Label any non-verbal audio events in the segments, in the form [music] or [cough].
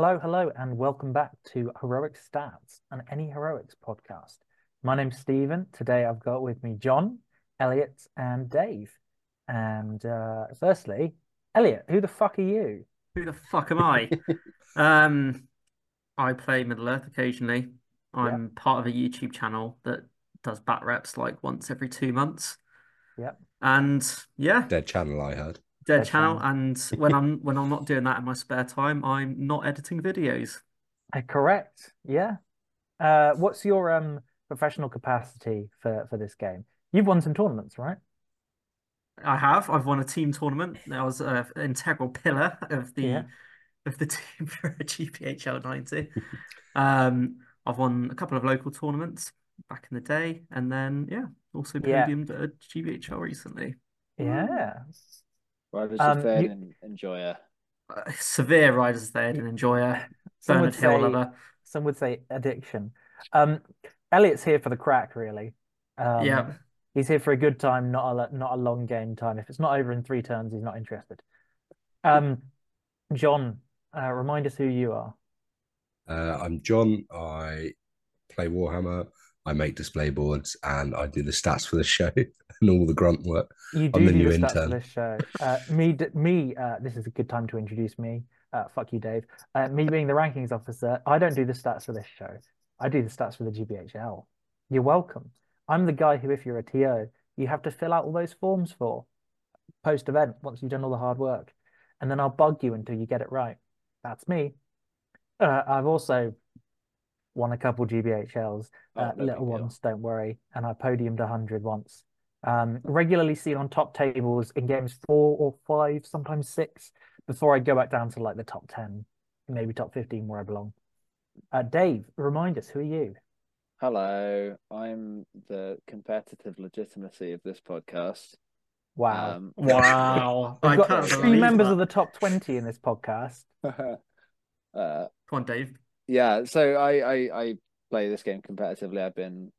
Hello, hello, and welcome back to Heroic Stats and Any Heroics podcast. My name's Stephen. Today I've got with me John, Elliot, and Dave. And uh, firstly, Elliot, who the fuck are you? Who the fuck am I? [laughs] um, I play Middle Earth occasionally. I'm part of a YouTube channel that does bat reps like once every two months. Yep. And yeah, Dead channel, I heard. Dead Dead channel. And when I'm when I'm not doing that in my spare time, I'm not editing videos. Uh, correct. Yeah. Uh, what's your um professional capacity for for this game? You've won some tournaments, right? I have. I've won a team tournament. I was uh, an integral pillar of the Yeah. of the [laughs] team for a GBHL 90. um, I've won a couple of local tournaments back in the day, and then yeah, also Yeah. podiumed at GBHL recently. Yeah. Riders Um, of Fed you- and Enjoyer. Uh, severe riders there and enjoyer. Some would Bernard Hill say lover. some would say addiction. Um, Elliot's here for the crack, really. Um, Yeah. He's here for a good time, not a not a long game time. If it's not over in three turns, he's not interested. Um, John, uh, remind us who you are. Uh, I'm John. I play Warhammer. I make display boards and I do the stats for the show [laughs] and all the grunt work. You do I'm the do new the stats for this show. Uh, me, me. Uh, this is a good time to introduce me. Uh, fuck you, Dave. Uh, me being the rankings officer, I don't do the stats for this show. I do the stats for the GBHL. You're welcome. I'm the guy who, if you're a TO, you have to fill out all those forms for post event once you've done all the hard work, and then I'll bug you until you get it right. That's me. Uh, I've also won a couple GBHLs, Oh, uh, little deal. ones, don't worry. And I podiumed 100 once. Um, regularly seen on top tables in games four or five, sometimes six, before I go back down to like the top 10, maybe top 15 where I belong. Uh, Dave, remind us, who are you? Hello, I'm the competitive legitimacy of this podcast. Wow. Um, Wow. [laughs] I We've got can't three members that. of the top 20 in this podcast. [laughs] uh, Come on, Dave. Yeah, so I, I I play this game competitively. I've been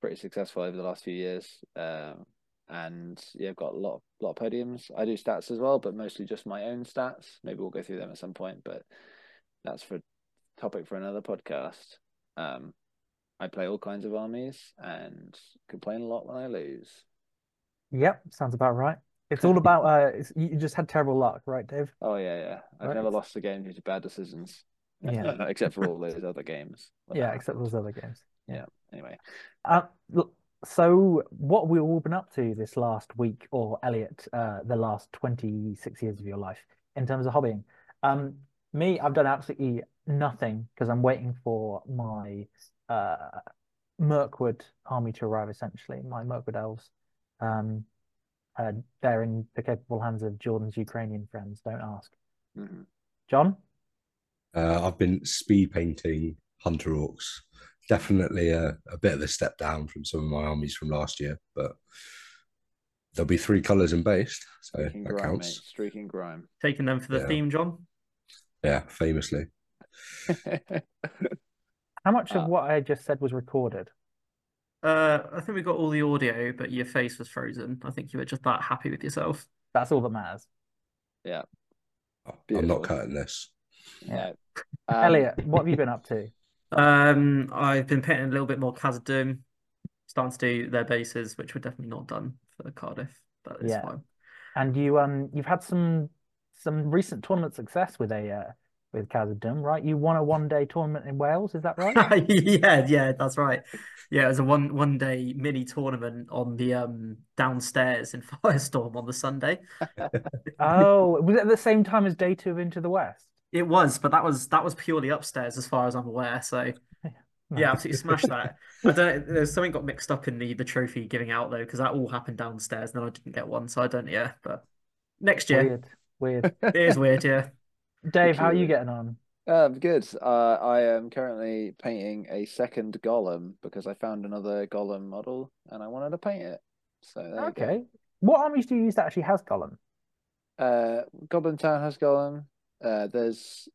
pretty successful over the last few years. Um, and yeah, I've got a lot of lot of podiums. I do stats as well, but mostly just my own stats. Maybe we'll go through them at some point, but that's for topic for another podcast. Um, I play all kinds of armies and complain a lot when I lose. Yep, sounds about right. It's all [laughs] about, uh, it's, you just had terrible luck, right, Dave? Oh yeah, yeah. I've Right. never lost a game due to bad decisions. Yeah. except for all those other games. [laughs] Yeah, that except those other games. Yeah. Anyway, Uh, so what we've all been up to this last week, or Elliot, uh, the last 26 years of your life in terms of hobbying. Um, me, I've done absolutely nothing because I'm waiting for my uh, Mirkwood army to arrive, essentially, my Mirkwood elves. Um, uh, they're in the capable hands of Jordan's Ukrainian friends, don't ask. Mhm. John? Uh, I've been speed painting Hunter Orcs. Definitely a, a bit of a step down from some of my armies from last year, but there'll be three colours in base, so streaking that grime, mate. counts. Streaking grime. Taking them for the Yeah. theme, John. Yeah, famously. [laughs] How much of Uh, what I just said was recorded? Uh, I think we got all the audio, but your face was frozen. I think you were just that happy with yourself. That's all that matters. Yeah. I'm not cutting this. Yeah. Um, Elliot, what have you been up to? Um, I've been painting a little bit more Khazad-dûm, starting to do their bases, which were definitely not done for Cardiff, but it's Yeah. fine. And you um you've had some some recent tournament success with a uh, with Khazad-dûm, right? You won a one day tournament in Wales, is that right? [laughs] Yeah, yeah, that's right. Yeah, it was a one one day mini tournament on the um downstairs in [laughs] Firestorm on the Sunday. [laughs] Oh, was it at the same time as day two of Into the West? It was, but that was that was purely upstairs as far as I'm aware. So [laughs] yeah, absolutely smashed that. I don't. There's something got mixed up in the the trophy giving out though, because that all happened downstairs, and then I didn't get one, so I don't. Yeah, but next year Weird, weird. it is weird. Yeah. [laughs] Dave, how are you getting on? Um, good. Uh, I am currently painting a second Gollum because I found another Gollum model and I wanted to paint it. So there you go. Okay. What armies do you use that actually has Gollum? Uh, Goblin Town has Gollum. Uh, there's.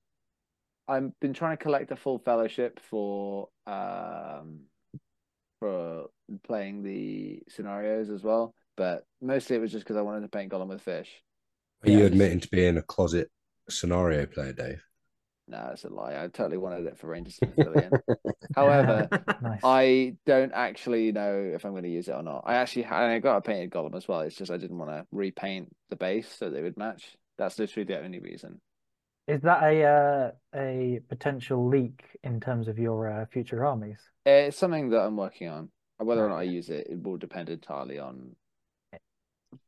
I've been trying to collect a full fellowship for um for playing the scenarios as well, but mostly it was just because I wanted to paint Gollum with fish. Are you Yeah, admitting to being a closet scenario player, Dave? No, it's a lie. I totally wanted it for Rangers Smith Pavilion. [laughs] However, [laughs] Nice. I don't actually know if I'm going to use it or not. I actually I got a painted Gollum as well. It's just I didn't want to repaint the base so they would match. That's literally the only reason. Is that a uh, a potential leak in terms of your uh, future armies? It's something that I'm working on. Whether or not I use it, it will depend entirely on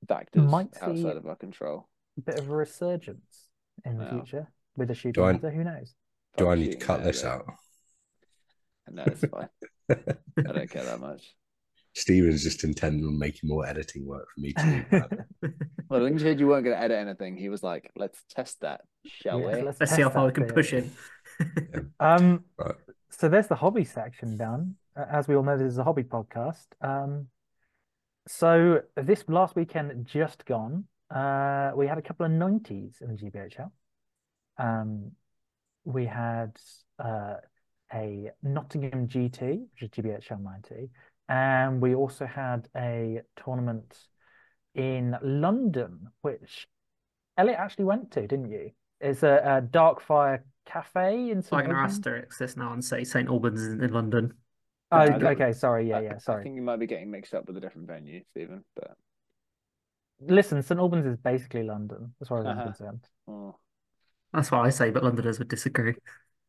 factors Might see- outside of our control. A bit of a resurgence in the Yeah. future with a shooting Do I- matter. Who knows? Do I Probably need to shooting cut there, this but- out? No, it's fine. [laughs] I don't care that much. Steven's just intending on making more editing work for me to do. that. Well, when you said you weren't going to edit anything, he was like, "Let's test that, shall Yes, we?" let's Let's see how far we can theory. push him. [laughs] Um, Right. so there's the hobby section done. Uh, As we all know, this is a hobby podcast. Um, so this last weekend just gone, uh, we had a couple of 90s in the GBHL. Um, we had uh, a Nottingham GT, which is GBHL 90, and we also had a tournament in London, which Elliot actually went to, didn't you? It's a, a Darkfire Cafe in So I'm St going to Albans. asterisk this now and say St Albans is in London. Oh, Yeah, okay. Sorry. Yeah, I- yeah. Sorry. I think you might be getting mixed up with a different venue, Stephen. But Listen, St Albans is basically London, as far as I'm Uh-huh. concerned. oh, That's what I say, but Londoners would disagree.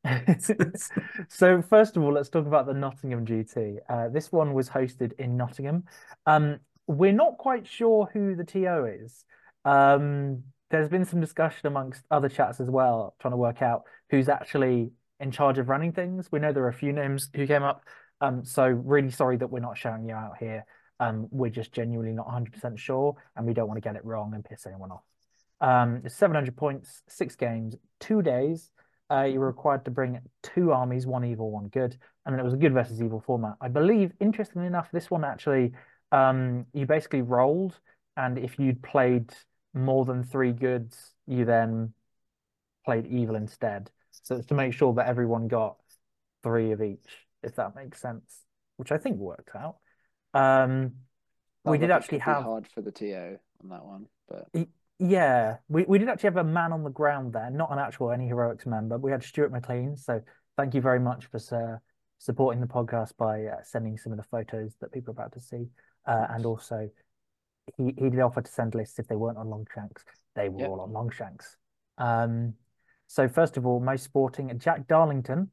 [laughs] So first of all, let's talk about the Nottingham GT. Uh, this one was hosted in Nottingham. Um, we're not quite sure who the TO is. Um, there's been some discussion amongst other chats as well, trying to work out who's actually in charge of running things. We know there are a few names who came up. Um, so really sorry that we're not shouting you out here. Um, we're just genuinely not 100% sure, and we don't want to get it wrong and piss anyone off. Um, 700 points, six games, two days. Uh, you were required to bring two armies, one evil, one good, and then it was a good versus evil format. I believe, interestingly enough, this one actually, um, you basically rolled, and if you'd played more than three goods, you then played evil instead. So it's to make sure that everyone got three of each, if that makes sense, which I think worked out. Um, we did actually have. hard for the TO on that one, but Yeah, we, we did actually have a man on the ground there, not an actual any heroics member. We had Stuart McLean, so thank you very much for uh, supporting the podcast by uh, sending some of the photos that people are about to see, uh, and also he he did offer to send lists if they weren't on long Longshanks. They were Yep. all on Longshanks. Um, so first of all, most sporting Jack Darlington.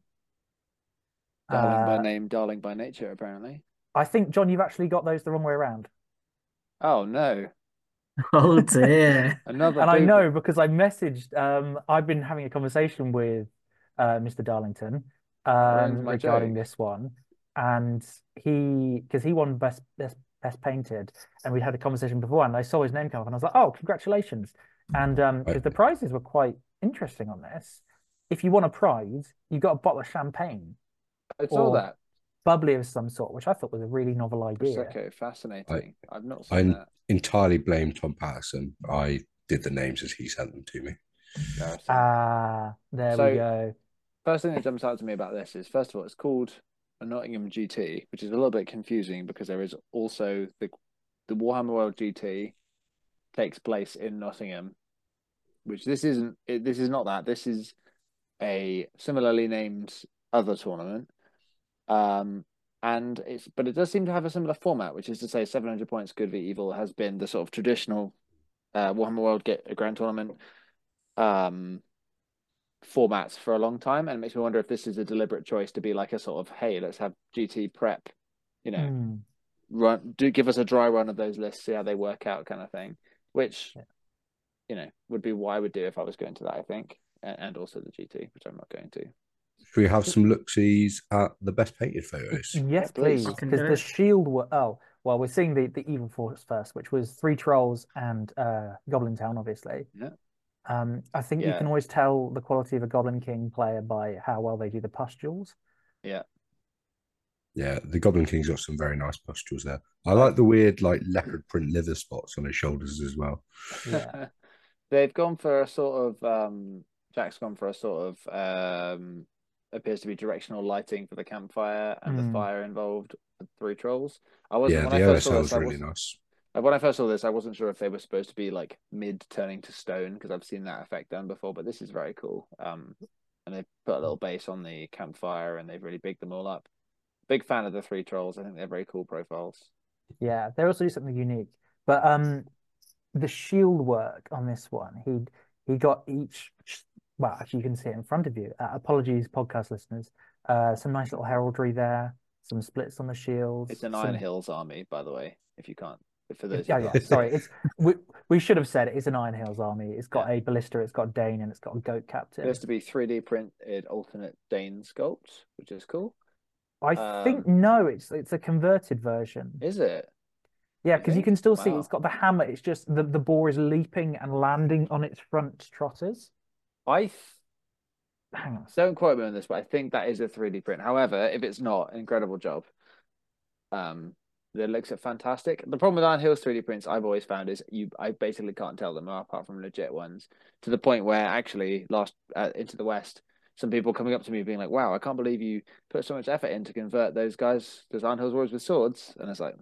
darling by Uh, name, darling by nature, apparently. I think John, you've actually got those the wrong way around. Oh no, [laughs] Oh dear. another. And I boob- know because I messaged, um, I've been having a conversation with uh, Mr. Darlington um, regarding joke. this one, and he because he won best best best painted, and we had a conversation before, and I saw his name come up, and I was like, oh, congratulations! And um, because Right. the prizes were quite interesting on this, if you won a prize, you got a bottle of champagne, I saw or that. Bubbly of some sort, which I thought was a really novel idea. Prosecco, fascinating. I've not seen I'm- that. Entirely blame Tom Patterson. I did the names as he sent them to me. Embarrassing. Ah, there So- we go. First thing that jumps out to me about this is, first of all, it's called a Nottingham GT, which is a little bit confusing because there is also the the Warhammer World GT takes place in Nottingham, which this isn't. It, this is not that. This is a similarly named other tournament, um, and it's but it does seem to have a similar format, which is to say, seven hundred points, good v evil, has been the sort of traditional uh, Warhammer World get a grand tournament. Um, formats for a long time, and it makes me wonder if this is a deliberate choice to be like a sort of, hey, let's have GT prep, you know, Hmm. run do give us a dry run of those lists, see how they work out, kind of thing. Which, Yeah. you know, would be what I would do if I was going to that. I think, and, and also the GT, which I'm not going to. Should we have some looksies at the best painted photos? Yes, please. please. I can Because the shield were oh well, we're seeing the the evil force first, which was three trolls and uh Goblin Town, obviously. Yeah. Um, I think you can always tell the quality of a Goblin King player by how well they do the pustules. Yeah, Yeah, the Goblin King's got some very nice pustules there. I like the weird, like leopard print leather spots on his shoulders as well. Yeah. [laughs] They've gone for a sort of um Jack's gone for a sort of um appears to be directional lighting for the campfire and Mm. the fire involved with three trolls. I wasn't Yeah, when the I first saw OSL this, is I really wasn't- nice. Like, when I first saw this, I wasn't sure if they were supposed to be like mid turning to stone because I've seen that effect done before, but this is very cool. Um, and they've put a little base on the campfire, and they've really bigged them all up. Big fan of the three trolls. I think they're very cool profiles. Yeah, they're also do something unique. But um, the shield work on this one, he he got each. Well, actually, you can see it in front of you. Uh, apologies, podcast listeners. Uh, some nice little heraldry there. Some splits on the shields. It's an some... Iron Hills army, by the way. If you can't, for those. Yeah, yeah. Sorry, [laughs] it's we we should have said it. It's an Iron Hills army. It's got yeah. a ballista. It's got Dáin, and it's got a goat captain. There's to be 3D printed alternate Dáin sculpt, which is cool. I um, think no, it's it's a converted version. Is it? Yeah, because you can still see it's got the hammer. It's just the, the boar is leaping and landing on its front trotters. I th- hang on. Don't quote me on this, but I think that is a 3D print. However, if it's not, incredible job. Um, that looks fantastic. The problem with Iron Hills 3D prints I've always found is you I basically can't tell them apart from legit ones to the point where actually last uh, into the West some people coming up to me being like, "Wow, I can't believe you put so much effort in to convert those guys, those Iron Hills warriors with swords." And it's like,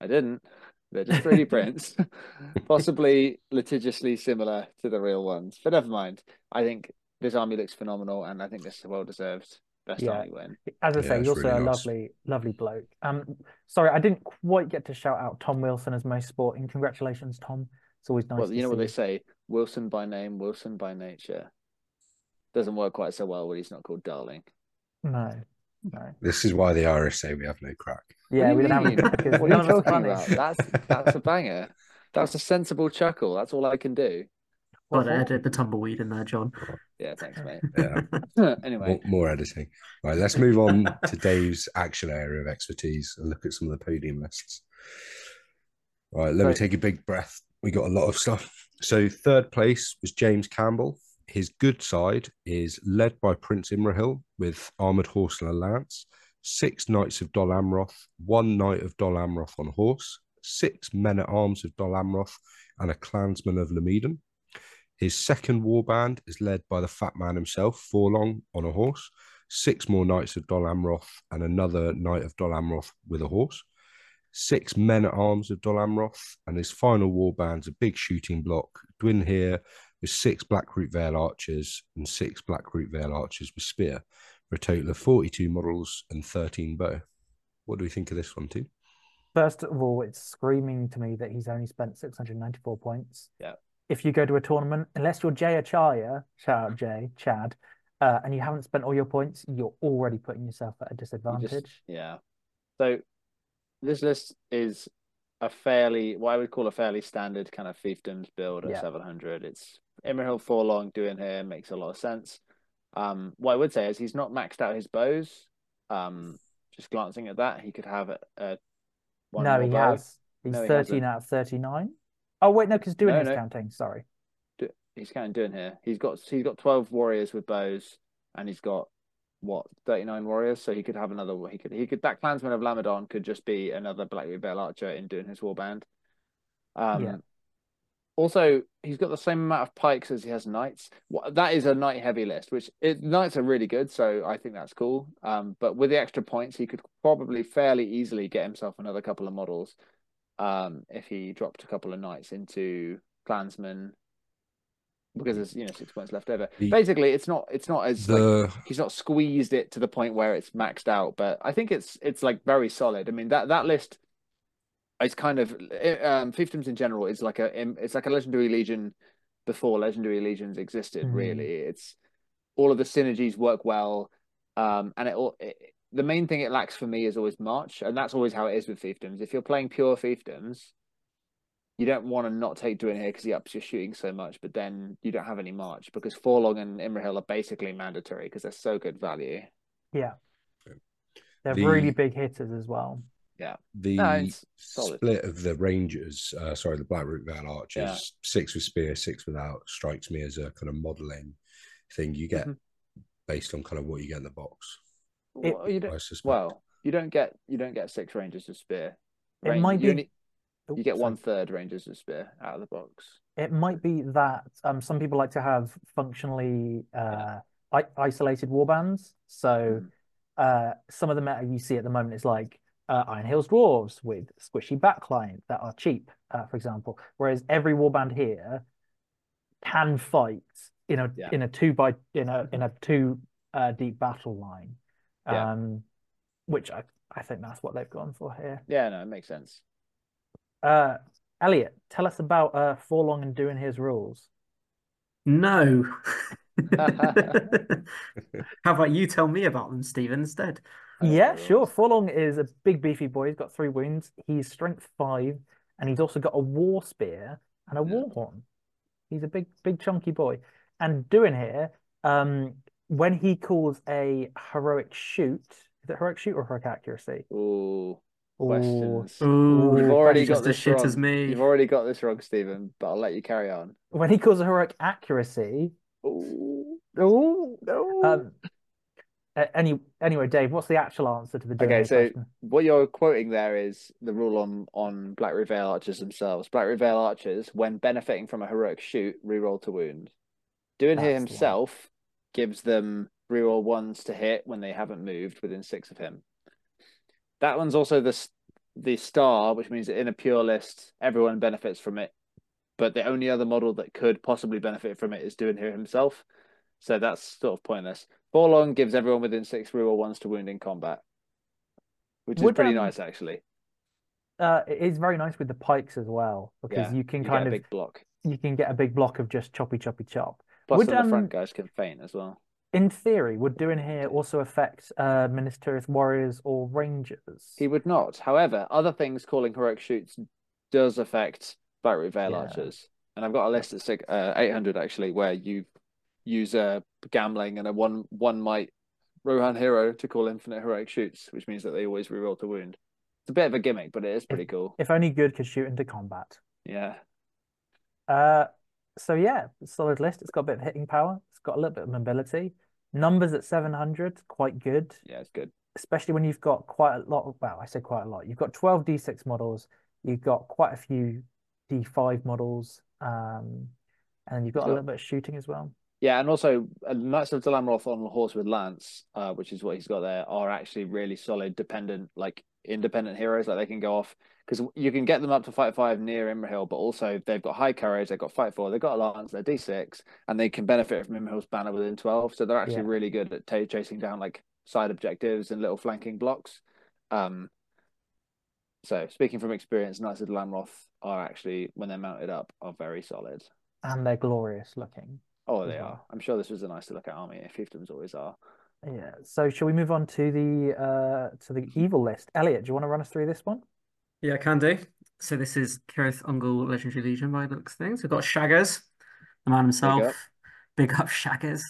I didn't. They're just 3D prints, [laughs] possibly litigiously similar to the real ones. But never mind. I think this army looks phenomenal, and I think this is well deserved best yeah. army win. As I yeah, say, he's also really a nice. lovely, lovely bloke. Um, sorry, I didn't quite get to shout out Tom Wilson as most sporting. Congratulations, Tom. It's always nice. Well, you know what they say: Wilson by name, Wilson by nature. Doesn't work quite so well when he's not called Darling. No, no. This is why the Irish say we have no crack. Yeah, we don't have any crackers. What are you talking about? That's that's a banger. That's a sensible chuckle. That's all I can do. Got to edit the tumbleweed in there, John. Yeah, thanks, mate. [laughs] Yeah. [laughs] anyway, more, more, editing. Right, let's move on to Dave's actual area of expertise and look at some of the podium lists. Right, let right. me take a big breath. We got a lot of stuff. So, third place was James Campbell. His good side is led by Prince Imrahil with armored horse and a lance six knights of Dol Amroth, one knight of Dol Amroth on horse, six men at arms of Dol Amroth, and a clansman of Lamedon. His second warband is led by the fat man himself, Forlong, on a horse, six more knights of Dol Amroth, and another knight of Dol Amroth with a horse, six men at arms of Dol Amroth, and his final warband's a big shooting block, Duinhir, with six Blackroot Vale archers and six Blackroot Vale archers with spear for a total of 42 models and 13 bow. What do we think of this one, too? First of all, it's screaming to me that he's only spent 694 points. Yeah. If you go to a tournament, unless you're Jay Acharya, shout out Jay, Chad, uh, and you haven't spent all your points, you're already putting yourself at a disadvantage. Just, yeah. So this list is a fairly, what I would call a fairly standard kind of fiefdoms build at yeah. 700. It's Imrahil Forlong here makes a lot of sense. Um, what I would say is he's not maxed out his bows. Um, just glancing at that, he could have a, a one no, he bow. has. He's no, thirteen out of thirty-nine. Oh wait, no, because doing no, his no. counting. Sorry, he's counting Duinhir. He's got he's got twelve warriors with bows, and he's got what thirty-nine warriors. So he could have another. He could he could that clansman of Lamedon could just be another Blackroot Vale archer in Duinhir's warband. Um, yeah. Also, he's got the same amount of pikes as he has knights. That is a knight heavy list, which it, knights are really good, so I think that's cool. Um, but with the extra points, he could probably fairly easily get himself another couple of models um, if he dropped a couple of knights into clansmen because there's you know six points left over. The, Basically, it's not it's not as the... like, he's not squeezed it to the point where it's maxed out, but I think it's it's like very solid. I mean that that list it's kind of um, fiefdoms in general is like a it's like a legendary legion before legendary legions existed. Mm-hmm. Really, it's all of the synergies work well, um, and it all. It, the main thing it lacks for me is always march, and that's always how it is with fiefdoms. If you're playing pure fiefdoms, you don't want to not take Duinhir because he ups your shooting so much, but then you don't have any march because Forlong and Imrahil are basically mandatory because they're so good value. Yeah, they're the... really big hitters as well. Yeah. The no, split of the Rangers, uh, sorry, the Blackroot Vale Archers, yeah. six with spear, six without, strikes me as a kind of modelling thing you get mm-hmm. based on kind of what you get in the box. It, well, you don't, well, you don't get you don't get six Rangers with spear. It might you be. Only, you get one third Rangers with spear out of the box. It might be that um, some people like to have functionally uh, I- isolated warbands. So mm. uh, some of the meta you see at the moment is like uh, Iron Hills Dwarves with squishy backline that are cheap, uh, for example. Whereas every warband here can fight in a Yeah. in a two by in a in a two uh, deep battle line. Yeah. Um, which I I think that's what they've gone for here. Yeah, no, it makes sense. Uh, Elliot, tell us about uh Forlong and Duinhir's rules. No. [laughs] [laughs] How about you tell me about them, Stephen, instead? Yeah, sure. Forlong is a big beefy boy. He's got three wounds. He's strength five, and he's also got a war spear and a Yeah. war horn. He's a big, big chunky boy. And Duinhir, um, when he calls a heroic shoot, is it heroic shoot or heroic accuracy? Ooh, questions. Ooh, You've already just got as this shit wrong. as me. You've already got this wrong, Stephen, but I'll let you carry on. when he calls a heroic accuracy, Ooh, ooh, no. um, any anyway, Dave, what's the actual answer to the Okay, so question? what you're quoting there is the rule on on Blackroot Vale archers themselves. Blackroot Vale archers, when benefiting from a heroic shoot, reroll to wound. Duinhir himself gives them reroll ones to hit when they haven't moved within six of him. That one's also the the star, which means that in a pure list, everyone benefits from it. But the only other model that could possibly benefit from it is Duinhir himself. So that's sort of pointless. Forlong gives everyone within six reroll ones to wound in combat, which is Would, pretty um, nice actually. Uh, it is very nice with the pikes as well because Yeah, you can You kind get a of big block. you can get a big block of just choppy choppy chop. Plus, Would, the um, front guys can faint as well. In theory, would Duinhir also affect uh Warriors or Rangers? He would not. However, other things calling heroic shoots does affect Blackroot Vale Yeah. archers, and I've got a list at six, uh, eight hundred actually, where you use a Gamling and a one one might Rohan hero to call infinite heroic shoots, which means that they always reroll to wound. It's a bit of a gimmick, but it is pretty cool. If only good could shoot into combat. Yeah, Uh, so yeah, solid list. It's got a bit of hitting power. It's got a little bit of mobility. Numbers at 700, quite good, yeah, it's good. especially when you've got quite a lot. Of, well, I say quite a lot. You've got 12 D6 models. You've got quite a few D5 models. Um, and you've got a little bit of shooting as well. Yeah, and also uh, Knights of Dol Amroth on the horse with Lance, uh, which is what he's got there, are actually really solid, dependent, like independent heroes. Like they can go off because you can get them up to fight five near Imrahil, but also they've got high courage, they've got fight four, they've got a lance, they're D6, and they can benefit from Imrahil's banner within 12. So they're actually Yeah. really good at ta chasing down like side objectives and little flanking blocks. Um, so speaking from experience, Knights of Dol Amroth are actually, when they're mounted up, are very solid. And they're glorious looking. Oh, they well. are. I'm sure this was a nice to look at army. Fiefdoms always are. Yeah. So shall we move on to the uh to the evil list? Elliot, do you want to run us through this one? Yeah, I can do. So this is Cirith Ungol Legendary Legion by the looks of things. We've got Shaggers, the man himself. up. Big up Shaggers.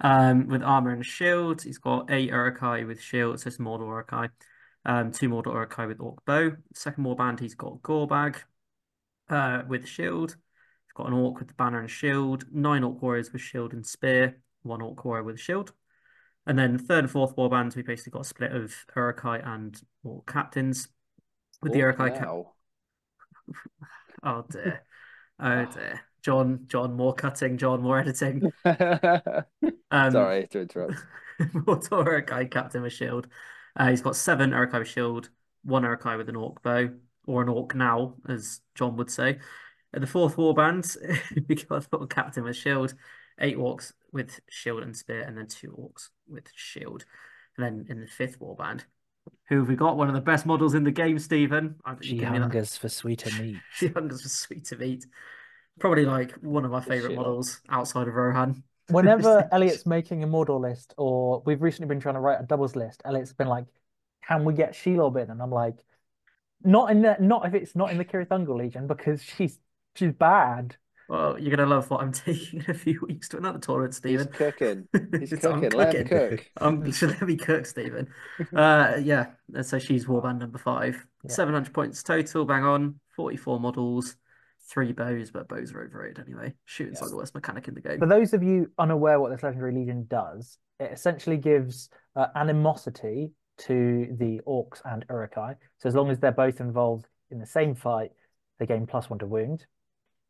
Um, with armor and shield. He's got eight Uruk-hai with shield, so it's Mordor Uruk-hai. Um, two Mordor Uruk-hai with Orc Bow. Second warband, he's got Gorbag uh, with shield. Got an Orc with the banner and shield. Nine Orc Warriors with shield and spear. One Orc Warrior with shield. And then third and fourth warbands, we basically got a split of Uruk-hai and Orc captains. With the Orc Uruk-hai cap-. [laughs] Oh dear. Oh dear. John, John, more cutting, John, more editing. [laughs] Um, Sorry to interrupt. [laughs] Mordor Uruk-hai captain with shield. Uh, he's got seven Uruk-hai with shield, one Uruk-hai with an orc bow, or an orc now, as John would say. At the fourth warband, we got a little captain with shield, eight orcs with shield and spear, and then two orcs with shield. And then in the fifth warband, who have we got? One of the best models in the game, Stephen. I think you She give me that- hungers for sweeter meat. [laughs] She hungers for sweeter meat. Probably like one of my favorite Sheila. models outside of Rohan. [laughs] Whenever [laughs] Elliot's making a model list, or we've recently been trying to write a doubles list, Elliot's been like, "Can we get Shelob in?" And I'm like, "Not in the, not if it's not in the Cirith Ungol Legion because she's she's bad." Well, you're gonna love what I'm [laughs] taking in a few weeks to another tournament, He's Stephen. cooking. [laughs] He's It's- I'm cooking. Let him cooking. cook. Um, should [laughs] let me cook, Stephen. Uh, yeah. So she's warband number five. Yeah. 700 points total, bang on. 44 models, three bows, but bows are overrated anyway. Shooting's Yeah. like the worst mechanic in the game. For those of you unaware what this Legendary Legion does, it essentially gives uh, animosity to the Orcs and Uruk-hai. So as long as they're both involved in the same fight, they gain plus one to wound.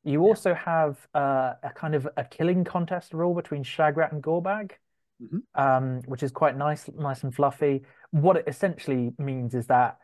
You also have uh, a kind of a killing contest rule between Shagrat and Gorbag, Mhm. um, which is quite nice, nice and fluffy. What it essentially means is that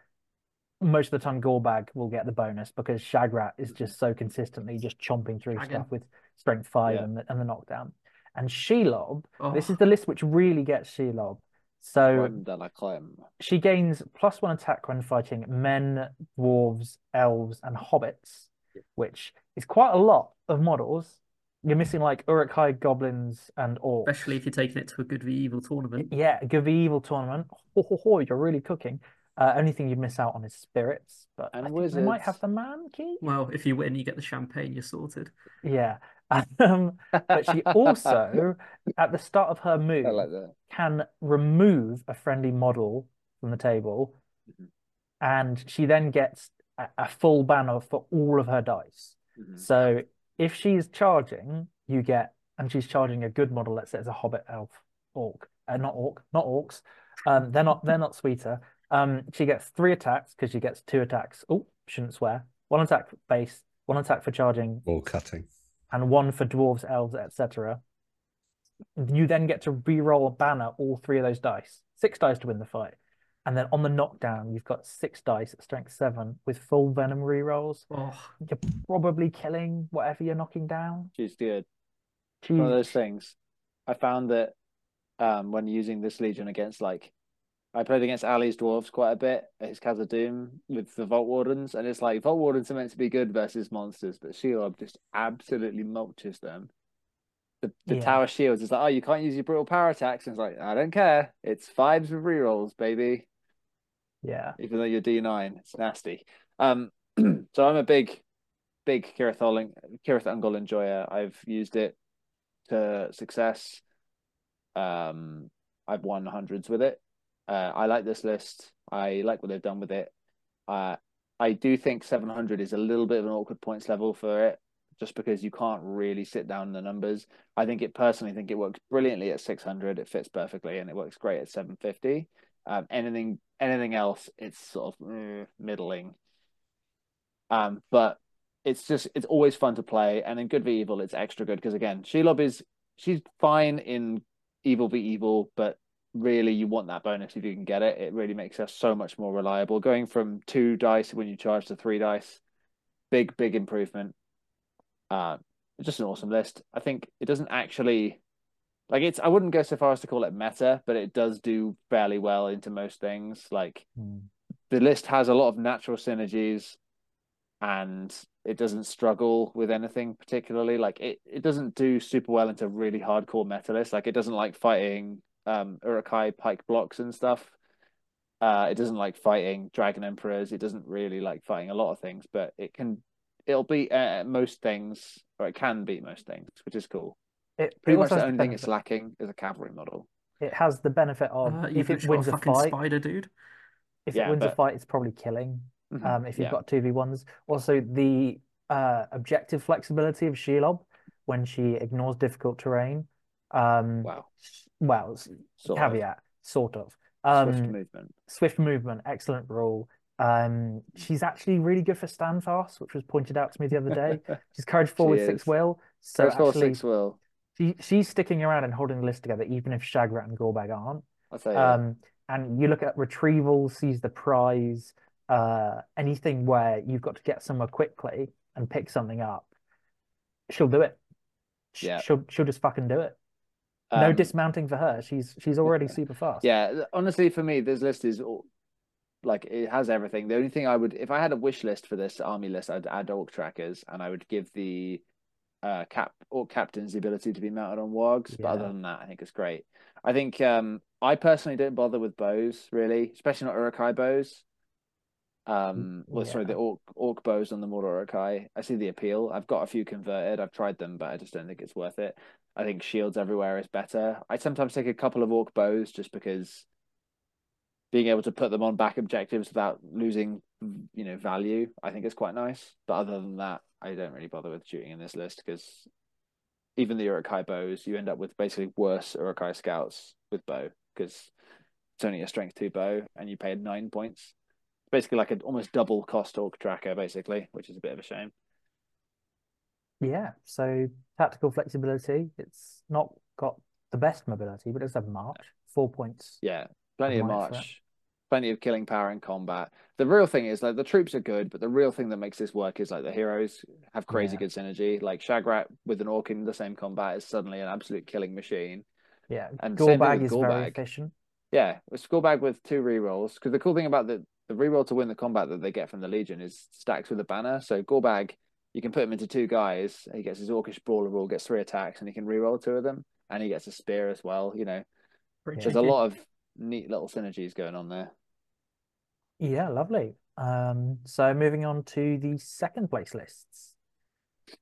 most of the time Gorbag will get the bonus because Shagrat is just so consistently just chomping through Shagging. stuff with strength five Yeah. and the, and the knockdown. And Shelob, this Oh, is the list which really gets Shelob. So Climb that I climb. she gains plus one attack when fighting men, dwarves, elves, and hobbits, which is quite a lot of models. You're missing like Uruk-hai goblins and orcs. especially if you're taking it to a good v evil tournament. Yeah, Good Evil tournament. Ho, ho, ho, you're really cooking. Uh, only thing you miss out on is spirits, but And I think we might have the man key. Well, if you win, you get the champagne. You're sorted. Yeah. [laughs] Um, but she [laughs] also, at the start of her move, like can remove a friendly model from the table, Mhm. and she then gets a, a full banner for all of her dice. Mhm. So if she's charging, you get, and she's charging a good model, let's say it's a hobbit, elf, orc, uh, not orc, not orcs. Um, they're not they're not sweeter. Um, she gets three attacks because she gets two attacks. Oh, shouldn't swear. One attack base, one attack for charging, Or cutting. and one for dwarves, elves, etc. You then get to re-roll a banner all three of those dice. Six dice to win the fight. And then on the knockdown, you've got six dice at strength seven with full venom re-rolls. Oh, You're probably killing whatever you're knocking down. She's good. She, One of those things. I found that um, when using this Legion against like I played against Ali's dwarves quite a bit at his Khazad-dûm with the Vault Wardens, and it's like Vault Wardens are meant to be good versus monsters, but Shelob just absolutely mulches them. The the Yeah. Tower Shields is like, oh, you can't use your brutal power attacks, and it's like, I don't care. It's fives with rerolls, baby. Yeah. Even though you're D9, it's nasty. Um, [clears throat] so I'm a big, big Cirith Ungol, enjoyer. I've used it to success. Um, I've won hundreds with it. Uh, I like this list. I like what they've done with it. Uh, I do think 700 is a little bit of an awkward points level for it, just because you can't really sit down the numbers. I think it personally think it works brilliantly at 600. It fits perfectly, and it works great at 750. Um, anything anything else, it's sort of eh, middling. Um, but it's just it's always fun to play, and in Good v Evil, it's extra good because again, Shelob is she's fine in Evil v Evil, but really you want that bonus if you can get it. It really makes her so much more reliable. Going from two dice when you charge to three dice, big big improvement. Uh, just an awesome list. I think it doesn't actually like it's. I wouldn't go so far as to call it meta, but it does do fairly well into most things. Like Hmm. the list has a lot of natural synergies and it doesn't struggle with anything particularly like it, it doesn't do super well into really hardcore meta lists like it doesn't like fighting um Uruk-hai pike blocks and stuff uh it doesn't like fighting dragon emperors it doesn't really like fighting a lot of things but it can it'll beat uh, most things or it can beat most things which is cool It, pretty it much the only thing it's lacking is a cavalry model It has the benefit of uh, if it wins a a fight, spider, dude. if Yeah, it wins a fight, it's probably killing. Mhm. Um, if you've Yeah. got two v ones, also the uh objective flexibility of Shelob when she ignores difficult terrain. Um, wow well, s- sort of. caveat, sort of. swift Um, movement swift movement, excellent rule. Um, she's actually really good for stand fast, which was pointed out to me the other day. [laughs] She's courage four with six is. will, so Courage four, actually six will she, she's sticking around and holding the list together, even if Shagrat and Gorbag aren't. I'll tell Um, and you look at retrieval, seize the prize, uh, anything where you've got to get somewhere quickly and pick something up, she'll do it. Sh- Yeah. She'll she'll just fucking do it. No Um, dismounting for her. She's she's already super fast. Yeah, honestly, for me, this list is all, like it has everything. The only thing I would, if I had a wish list for this army list, I'd add orc trackers, and I would give the uh cap orc captains the ability to be mounted on wargs. But other than that, I think it's great. I think um I personally don't bother with bows really, especially not Uruk-hai bows. Um, well, sorry, the orc orc bows on the Mordor Uruk-hai. I see the appeal. I've got a few converted. I've tried them, but I just don't think it's worth it. I think shields everywhere is better. I sometimes take a couple of orc bows just because being able to put them on back objectives without losing, you know, value, I think is quite nice. But other than that, I don't really bother with shooting in this list because even the Uruk-hai bows, you end up with basically worse Uruk-hai scouts with bow because it's only a strength two bow and you paid nine points. Basically, like an almost double cost orc tracker, basically, which is a bit of a shame. Yeah. So tactical flexibility. It's not got the best mobility, but it's a march. Four points. Yeah, plenty of march. Plenty of killing power in combat. The real thing is like the troops are good, but the real thing that makes this work is like the heroes have crazy Yeah. good synergy. Like Shagrat with an orc in the same combat is suddenly an absolute killing machine. Yeah, And same thing Gorbag with is very efficient. Yeah, with Skullbag with two rerolls. Because the cool thing about the the reroll to win the combat that they get from the Legion is stacks with a banner. So Gorbag, you can put him into two guys. He gets his Orcish Brawler rule, gets three attacks, and he can reroll two of them, and he gets a spear as well. You know, Pretty there's a lot of neat little synergies going on there. Yeah, lovely. Um, so moving on to the second place lists.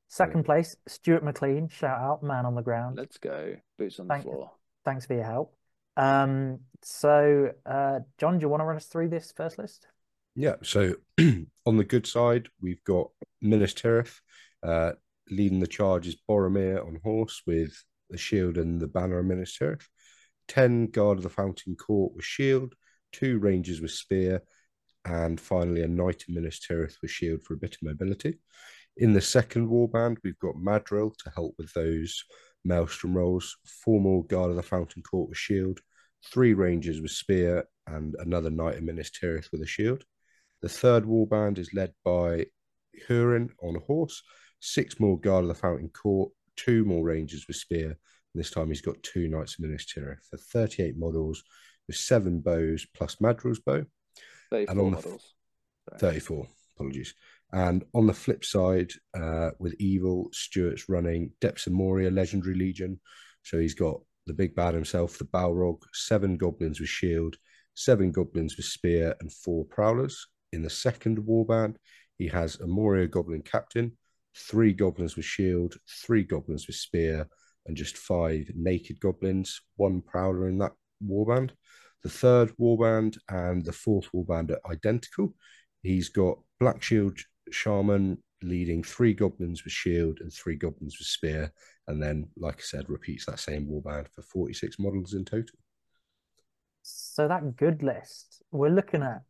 Second place, Stuart McLean, shout out, man on the ground. Let's go. Boots on Thank- the floor. Thanks for your help. Um, so uh, John, do you want to run us through this first list? Yeah, so [clears throat] on the good side, we've got Minas Tirith uh, leading the charge is Boromir on horse with the shield and the banner of Minas Tirith. 10 Guard of the Fountain Court with shield, two Rangers with spear, and finally a Knight of Minas Tirith with shield for a bit of mobility. In the second warband, we've got Madril to help with those Maelstrom rolls, four more Guard of the Fountain Court with shield, three Rangers with spear, and another Knight of Minas Tirith with a shield. The third warband is led by Hurin on a horse, six more Guard of the Fountain Court, two more Rangers with spear. And this time he's got two Knights of Minas Tirith. The 38 models with seven bows plus Madril's bow, 34 on the- models. Sorry. 34, apologies. And on the flip side, uh, with Evil, Stuart's running Depths of Moria Legendary Legion. So he's got the big bad himself, the Balrog, seven goblins with shield, seven goblins with spear, and four prowlers. In the second warband, he has a Moria Goblin Captain, three goblins with shield, three goblins with spear, and just five naked goblins, one prowler in that warband. The third warband and the fourth warband are identical. He's got Black Shield Shaman leading three goblins with shield and three goblins with spear. And then, like I said, repeats that same warband for 46 models in total. So that good list, we're looking at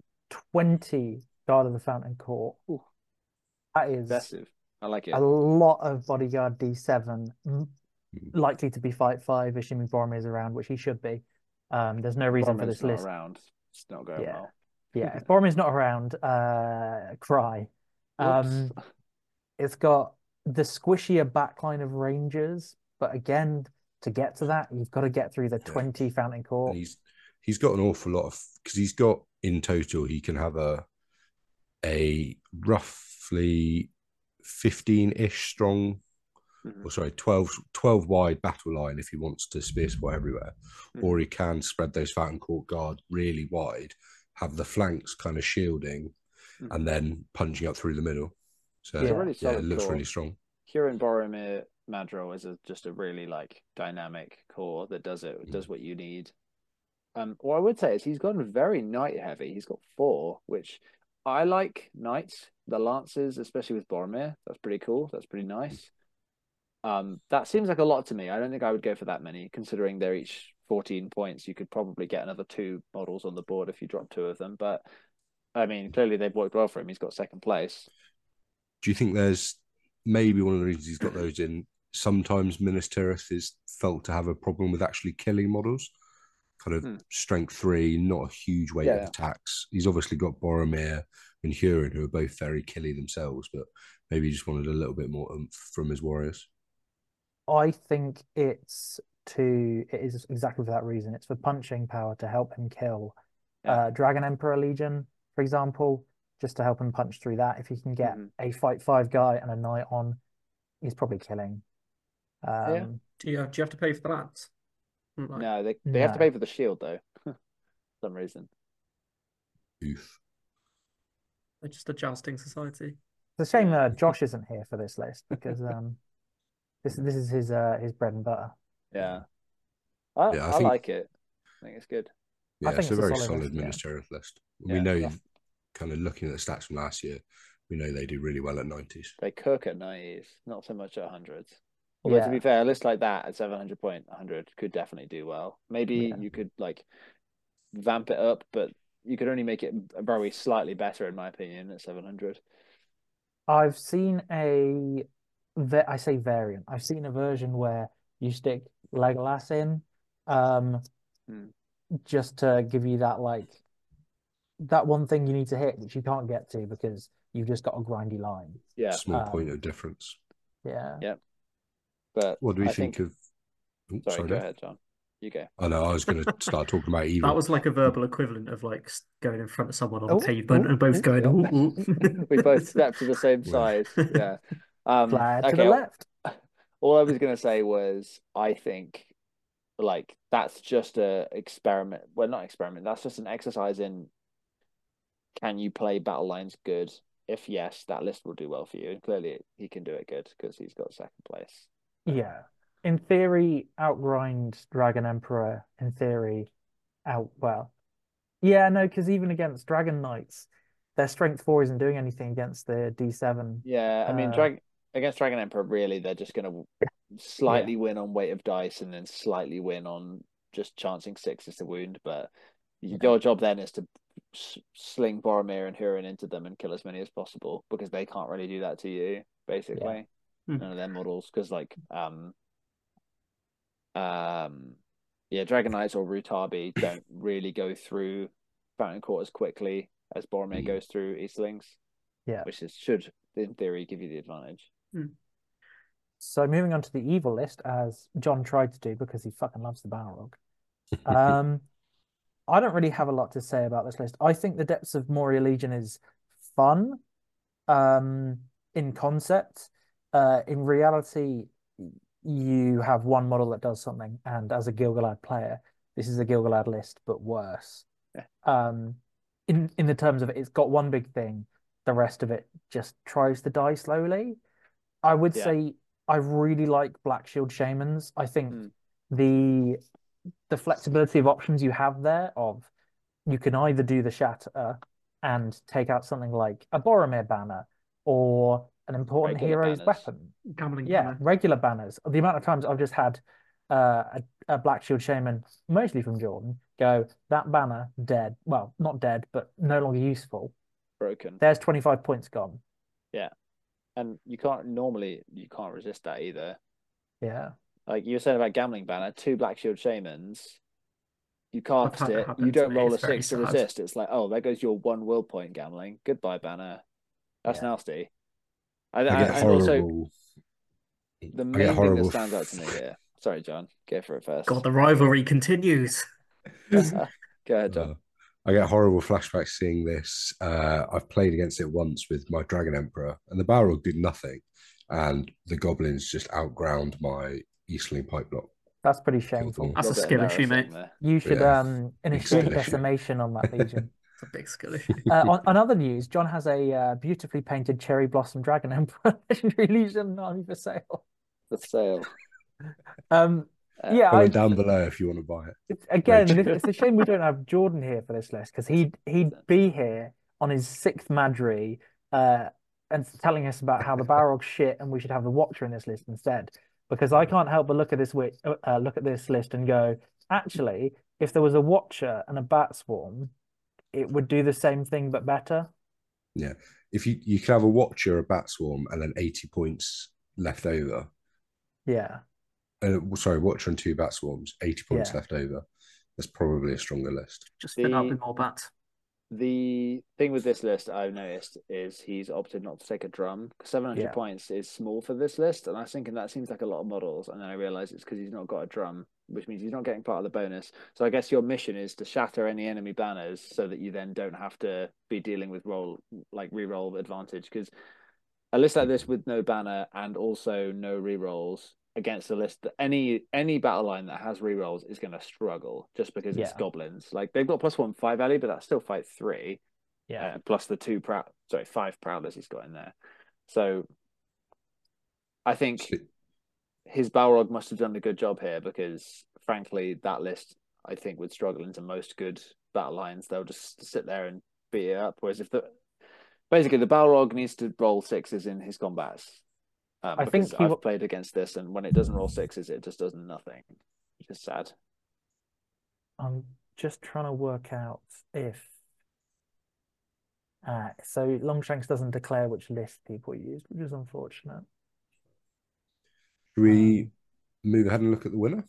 20 Guard of the Fountain Court. Ooh. That is Impressive. I like it. a lot of bodyguard D7, m- Mm. Likely to be fight five, assuming Boromir is around, which he should be. Um, there's no reason for this not list. around. It's not going Yeah. well. Yeah, [laughs] if Boromir's not around, uh, cry. Um, it's got the squishier backline of Rangers, but again, to get to that, you've got to get through the Yeah. 20 Fountain Court. And he's he's got an awful lot of because he's got in total he can have a a roughly 15-ish strong Mhm. or sorry 12, 12 wide battle line if he wants to spear spot everywhere or he can spread those fountain court guard really wide have the flanks kind of shielding Mhm. and then punching up through the middle so It's a really yeah it looks core. really strong Hurin Boromir Madril is a, just a really like dynamic core that does it Mm. does what you need. Um, what I would say is he's gone very knight heavy. He's got four, which I like knights, the lances, especially with Boromir. That's pretty cool. That's pretty nice. Um, that seems like a lot to me. I don't think I would go for that many, considering they're each 14 points. You could probably get another two models on the board if you drop two of them. But I mean, clearly they've worked well for him. He's got second place. do you think there's maybe one of the reasons he's got those in sometimes Minas Tirith is felt to have a problem with actually killing models kind of Hmm. strength three not a huge weight Yeah, of yeah. attacks he's obviously got Boromir and Hurin who are both very killy themselves but maybe he just wanted a little bit more oomph from his warriors I think it's to it is exactly for that reason. It's for punching power to help him kill Yeah. uh, Dragon Emperor Legion, for example, just to help him punch through that. If he can get Mhm. a fight five guy and a knight on, he's probably killing. Um, Yeah. Do you have, do you have to pay for the lance? Like, No, they they have to pay for the shield though, [laughs] for some reason. Oof. They're just a jousting society. It's a shame uh, Josh isn't here for this list because um, [laughs] this this is his uh, his bread and butter. Yeah, I Yeah, I I, think- like it. I think it's good. yeah think it's a it's a very solid solid, list, yeah. Minas Tirith Yeah. we know Yeah. kind of looking at the stats from last year we know they do really well at 90s They cook at nineties, not so much at hundreds. Although to be fair, a list like that at seven hundred point, hundred could definitely do well. Maybe Yeah. you could like vamp it up, but you could only make it very slightly better, in my opinion, at seven hundred. I've seen a, va- I say variant. I've seen a version where you stick Legolas in, um, Hmm. just to give you that like that one thing you need to hit, which you can't get to because you've just got a grindy line. Yeah, Small Um, point of difference. Yeah. Yeah. but What do we I think, think- of? Oh, Sorry, sorry, go Dave. ahead, John. You go. I know. I was going [laughs] to start talking about evil. That was like a verbal equivalent of like going in front of someone on Oh, a pavement oh, and both oh, going, yeah. ooh, ooh. [laughs] we both stepped to the [laughs] same Yeah. side. Yeah. Um, to okay, the left. all I was gonna say was I think like that's just a experiment. Well, not experiment. That's just an exercise in can you play battle lines good? If yes, that list will do well for you. And clearly, he can do it good because he's got second place. Yeah. In theory, outgrind Dragon Emperor. In theory, out well. Yeah, no, because even against Dragon Knights, their strength four isn't doing anything against the D7. Yeah, I mean, Uh, drag against Dragon Emperor, really, they're just gonna slightly win on weight of dice and then slightly win on just chancing sixes to wound. But Yeah. your job then is to sling Boromir and Hurin into them and kill as many as possible because they can't really do that to you, basically. Hmm. None of their models, because like um um yeah, Dragon Knights or Rutabi [laughs] don't really go through Fountain Court as quickly as Boromir goes through Eastlings. Yeah. Which is should in theory give you the advantage. So moving on to the evil list, as John tried to do because he fucking loves the Balrog. [laughs] Um, I don't really have a lot to say about this list. I think the Depths of Moria Legion is fun, um, in concept. Uh, in reality, you have one model that does something, and as a Gil-galad player, this is a Gil-galad list, but worse. Yeah. Um, in in the terms of it, it's got one big thing, the rest of it just tries to die slowly. I would Yeah. say I really like Black Shield Shamans. I think Mm. the the flexibility of options you have there of you can either do the shatter and take out something like a Boromir banner or an important Regular hero's banners. weapon. Gamling Yeah, banner. regular banners. The amount of times I've just had uh, a, a Black Shield Shaman, mostly from Jordan, go, that banner dead. Well, not dead, but no longer useful. Broken. There's 25 points gone. And you can't normally you can't resist that either. Yeah. Like you were saying about Gamling banner, two black shield shamans. You cast had that it, you don't roll a six to sad. resist. It's like, oh, there goes your one will point Gamling. Goodbye, banner. That's Yeah. nasty. I, I I, get and also horrible. the I main thing that stands out to me here. Sorry, John. Go for it first. God, the rivalry continues. [laughs] Go ahead, John. Uh, I get horrible flashbacks seeing this. Uh, I've played against it once with my Dragon Emperor, and the Balrog did nothing, and the goblins just outground my Eastling Pipe Block. That's pretty shameful. That's a Little skill issue, mate. there. You should Yeah. um initiate skill decimation on that legion. [laughs] It's a big skill [laughs] issue. Uh, on, on other news, John has a uh, beautifully painted cherry blossom dragon emperor [laughs] legendary legion army for sale. For sale. Um, Uh, yeah, I, down below if you want to buy it. again, Rich. it's, it's a shame we don't have Jordan here for this list because he'd he'd be here on his sixth Madril, uh, and telling us about how the Balrog's shit and we should have the Watcher in this list instead. Because I can't help but look at this uh, uh, look at this list and go, actually, if there was a Watcher and a Bat Swarm, it would do the same thing but better. Yeah, if you you can have a Watcher, a Bat Swarm, and then eighty points left over. Yeah. Uh, sorry, Watcher and two Bat Swarms, eighty points Yeah. left over. That's probably a stronger list. Just fill up The- with more bats. The thing with this list I've noticed is he's opted not to take a drum because 700 Yeah. points is small for this list. And I was thinking that seems like a lot of models. And then I realized it's because he's not got a drum, which means he's not getting part of the bonus. So I guess your mission is to shatter any enemy banners so that you then don't have to be dealing with roll, like re-roll advantage. Because a list like this with no banner and also no re-rolls against a list that any any battle line that has re-rolls is going to struggle just because it's goblins. Like they've got plus one five alley, but that's still fight three Yeah. uh, plus the two proud sorry five prowlers he's got in there. So I think his Balrog must have done a good job here because frankly that list I think would struggle into most good battle lines. They'll just sit there and beat it up. Whereas if the basically the Balrog needs to roll sixes in his combats. Um, I think he I've wa- played against this, and when it doesn't roll sixes, it just does nothing. It's just sad. I'm just trying to work out if uh, so Longshanks doesn't declare which list people used, which is unfortunate. Should we Um, move ahead and look at the winner?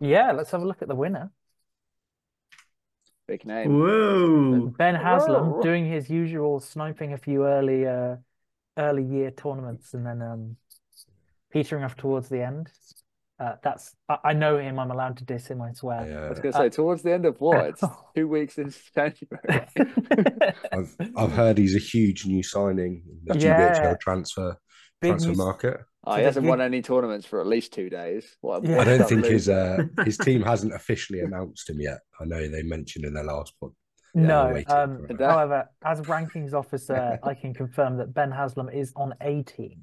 Yeah, let's have a look at the winner. Big name. Whoa. Ben Haslam Whoa. doing his usual sniping a few early uh early year tournaments and then um petering off towards the end. Uh, that's I, I know him. I'm allowed to diss him. I swear. Yeah. I was gonna say towards the end of what? It's [laughs] two weeks in [laughs] January. [laughs] I've I've heard he's a huge new signing in the Yeah. GBHL transfer Big transfer news- market. Oh, he the hasn't gig- won any tournaments for at least two days. What? Yeah. I don't up think his uh his team hasn't officially announced him yet. I know they mentioned in their last pod. We're No, um, for it. That- however, as rankings officer, [laughs] I can confirm that Ben Haslam is on a team.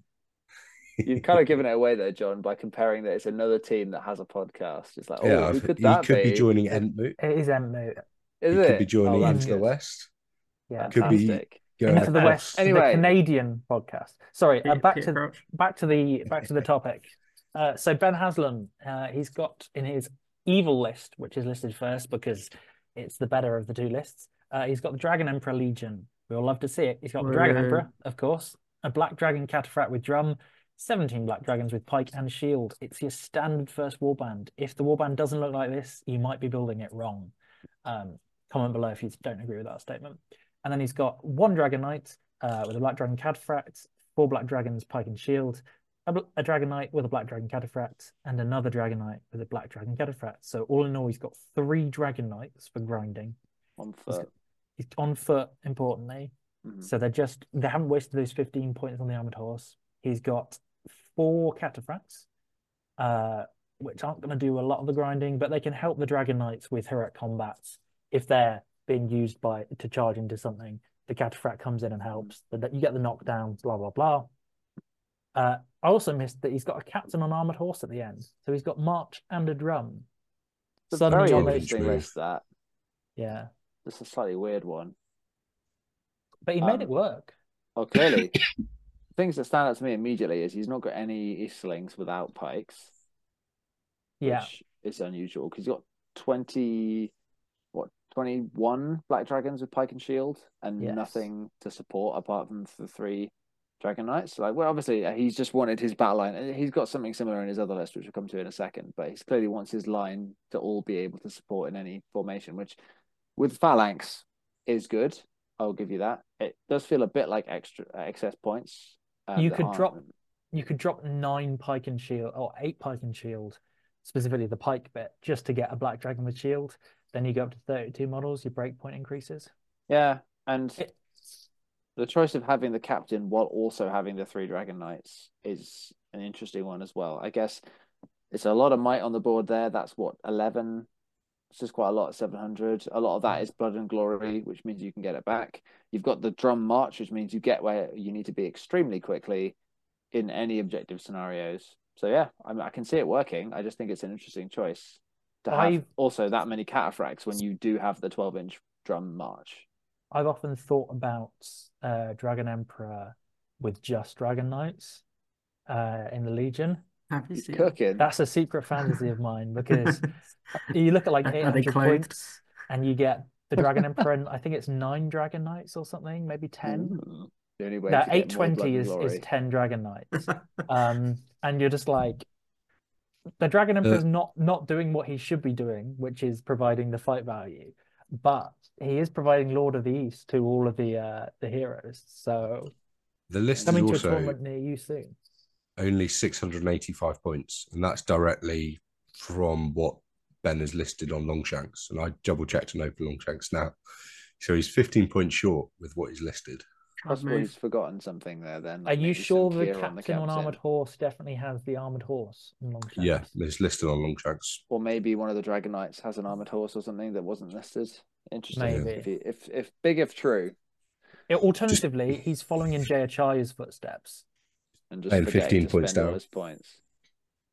You've kind of given it away though, John, by comparing that it's another team that has a podcast. It's like, oh, yeah, who I've- could he that could be be? joining Entmoot. It is Emmo. Is he it? could be joining oh, Into that's the. West. Yeah, Could be- Going Into the across. West, Anyway. the Canadian podcast. Sorry, uh, back to Crouch. back to the back to the topic. Uh, so Ben Haslam, uh, he's got in his evil list, which is listed first because it's the better of the two lists. Uh, he's got the Dragon Emperor Legion. We all love to see it. He's got the Dragon. Emperor, of course, a Black Dragon Cataphract with drum, 17 Black Dragons with pike and shield. It's your standard first warband. If the warband doesn't look like this, you might be building it wrong. Um, comment below if you don't agree with that statement. And then he's got one Dragon Knight uh, with a Black Dragon Cataphract, four Black Dragons, Pike and Shield, a, a Dragon Knight with a Black Dragon Cataphract, and another Dragon Knight with a Black Dragon Cataphract. So all in all, he's got three Dragon Knights for grinding. On foot. He's on foot, importantly. Mhm. So they're just they haven't wasted those 15 points on the armored horse. He's got four cataphracts, uh, which aren't going to do a lot of the grinding, but they can help the Dragon Knights with heroic combats if they're being used by to charge into something. The cataphract comes in and helps. The, you get the knockdown, blah blah blah. Uh, I also missed that he's got a captain on armored horse at the end, so he's got march and a drum. It's a very interesting list, that. Yeah, It's a slightly weird one. but he made Um, it work. Oh, clearly. [coughs] Things that stand out to me immediately is he's not got any Eastlings without pikes, Yeah, which is unusual because he's got 20, what, 21 Black Dragons with pike and shield and Yes. nothing to support apart from the three Dragon Knights. Like, well, obviously, uh, he's just wanted his battle line. He's got something similar in his other list, which we'll come to in a second, but he clearly wants his line to all be able to support in any formation, which with Phalanx is good. I'll give you that. It does feel a bit like extra uh, excess points. um, You could aren't- drop- you could drop nine pike and shield or eight pike and shield, specifically the pike bit, just to get a black dragon with shield. Then you go up to 32 models, your breakpoint increases. Yeah, and It- the choice of having the captain while also having the three dragon knights is an interesting one as well. I guess it's a lot of might on the board there. That's what eleven. It's just quite a lot. Seven hundred. A lot of that is blood and glory, which means you can get it back. You've got the drum march, which means you get where you need to be extremely quickly in any objective scenarios. So yeah, I mean, I can see it working. I just think it's an interesting choice to have I've- also that many cataphracts when you do have the twelve inch drum march. I've often thought about uh, Dragon Emperor with just Dragon Knights uh, in the Legion. Have you He's seen? cooking. That's a secret fantasy of mine because [laughs] you look at like 800 clothed? points and you get the Dragon Emperor, and I think it's nine Dragon Knights or something, maybe 10. Ooh. The only way No, to get more eight twenty is is ten Dragon Knights. [laughs] Um, and you're just like the Dragon Emperor is not not doing what he should be doing, which is providing the fight value, but he is providing Lord of the East to all of the uh the heroes. So The list is coming to a tournament near you soon. only 685 points, and that's directly from what Ben has listed on Longshanks. And I double checked and open Longshanks now. So he's 15 points short with what he's listed. Try and Possibly move. he's forgotten something there. Then Are you sure the captain on on, the captain. armored horse definitely has the armored horse? Longshanks? Yeah, it's listed on Longshanks. Or maybe one of the dragon knights has an armored horse or something that wasn't listed. Interesting. Maybe. If, he, if if big if true, Yeah, Alternatively, he's following in Jay Achaya's footsteps. and just Paying 15 to points spend all down. his points.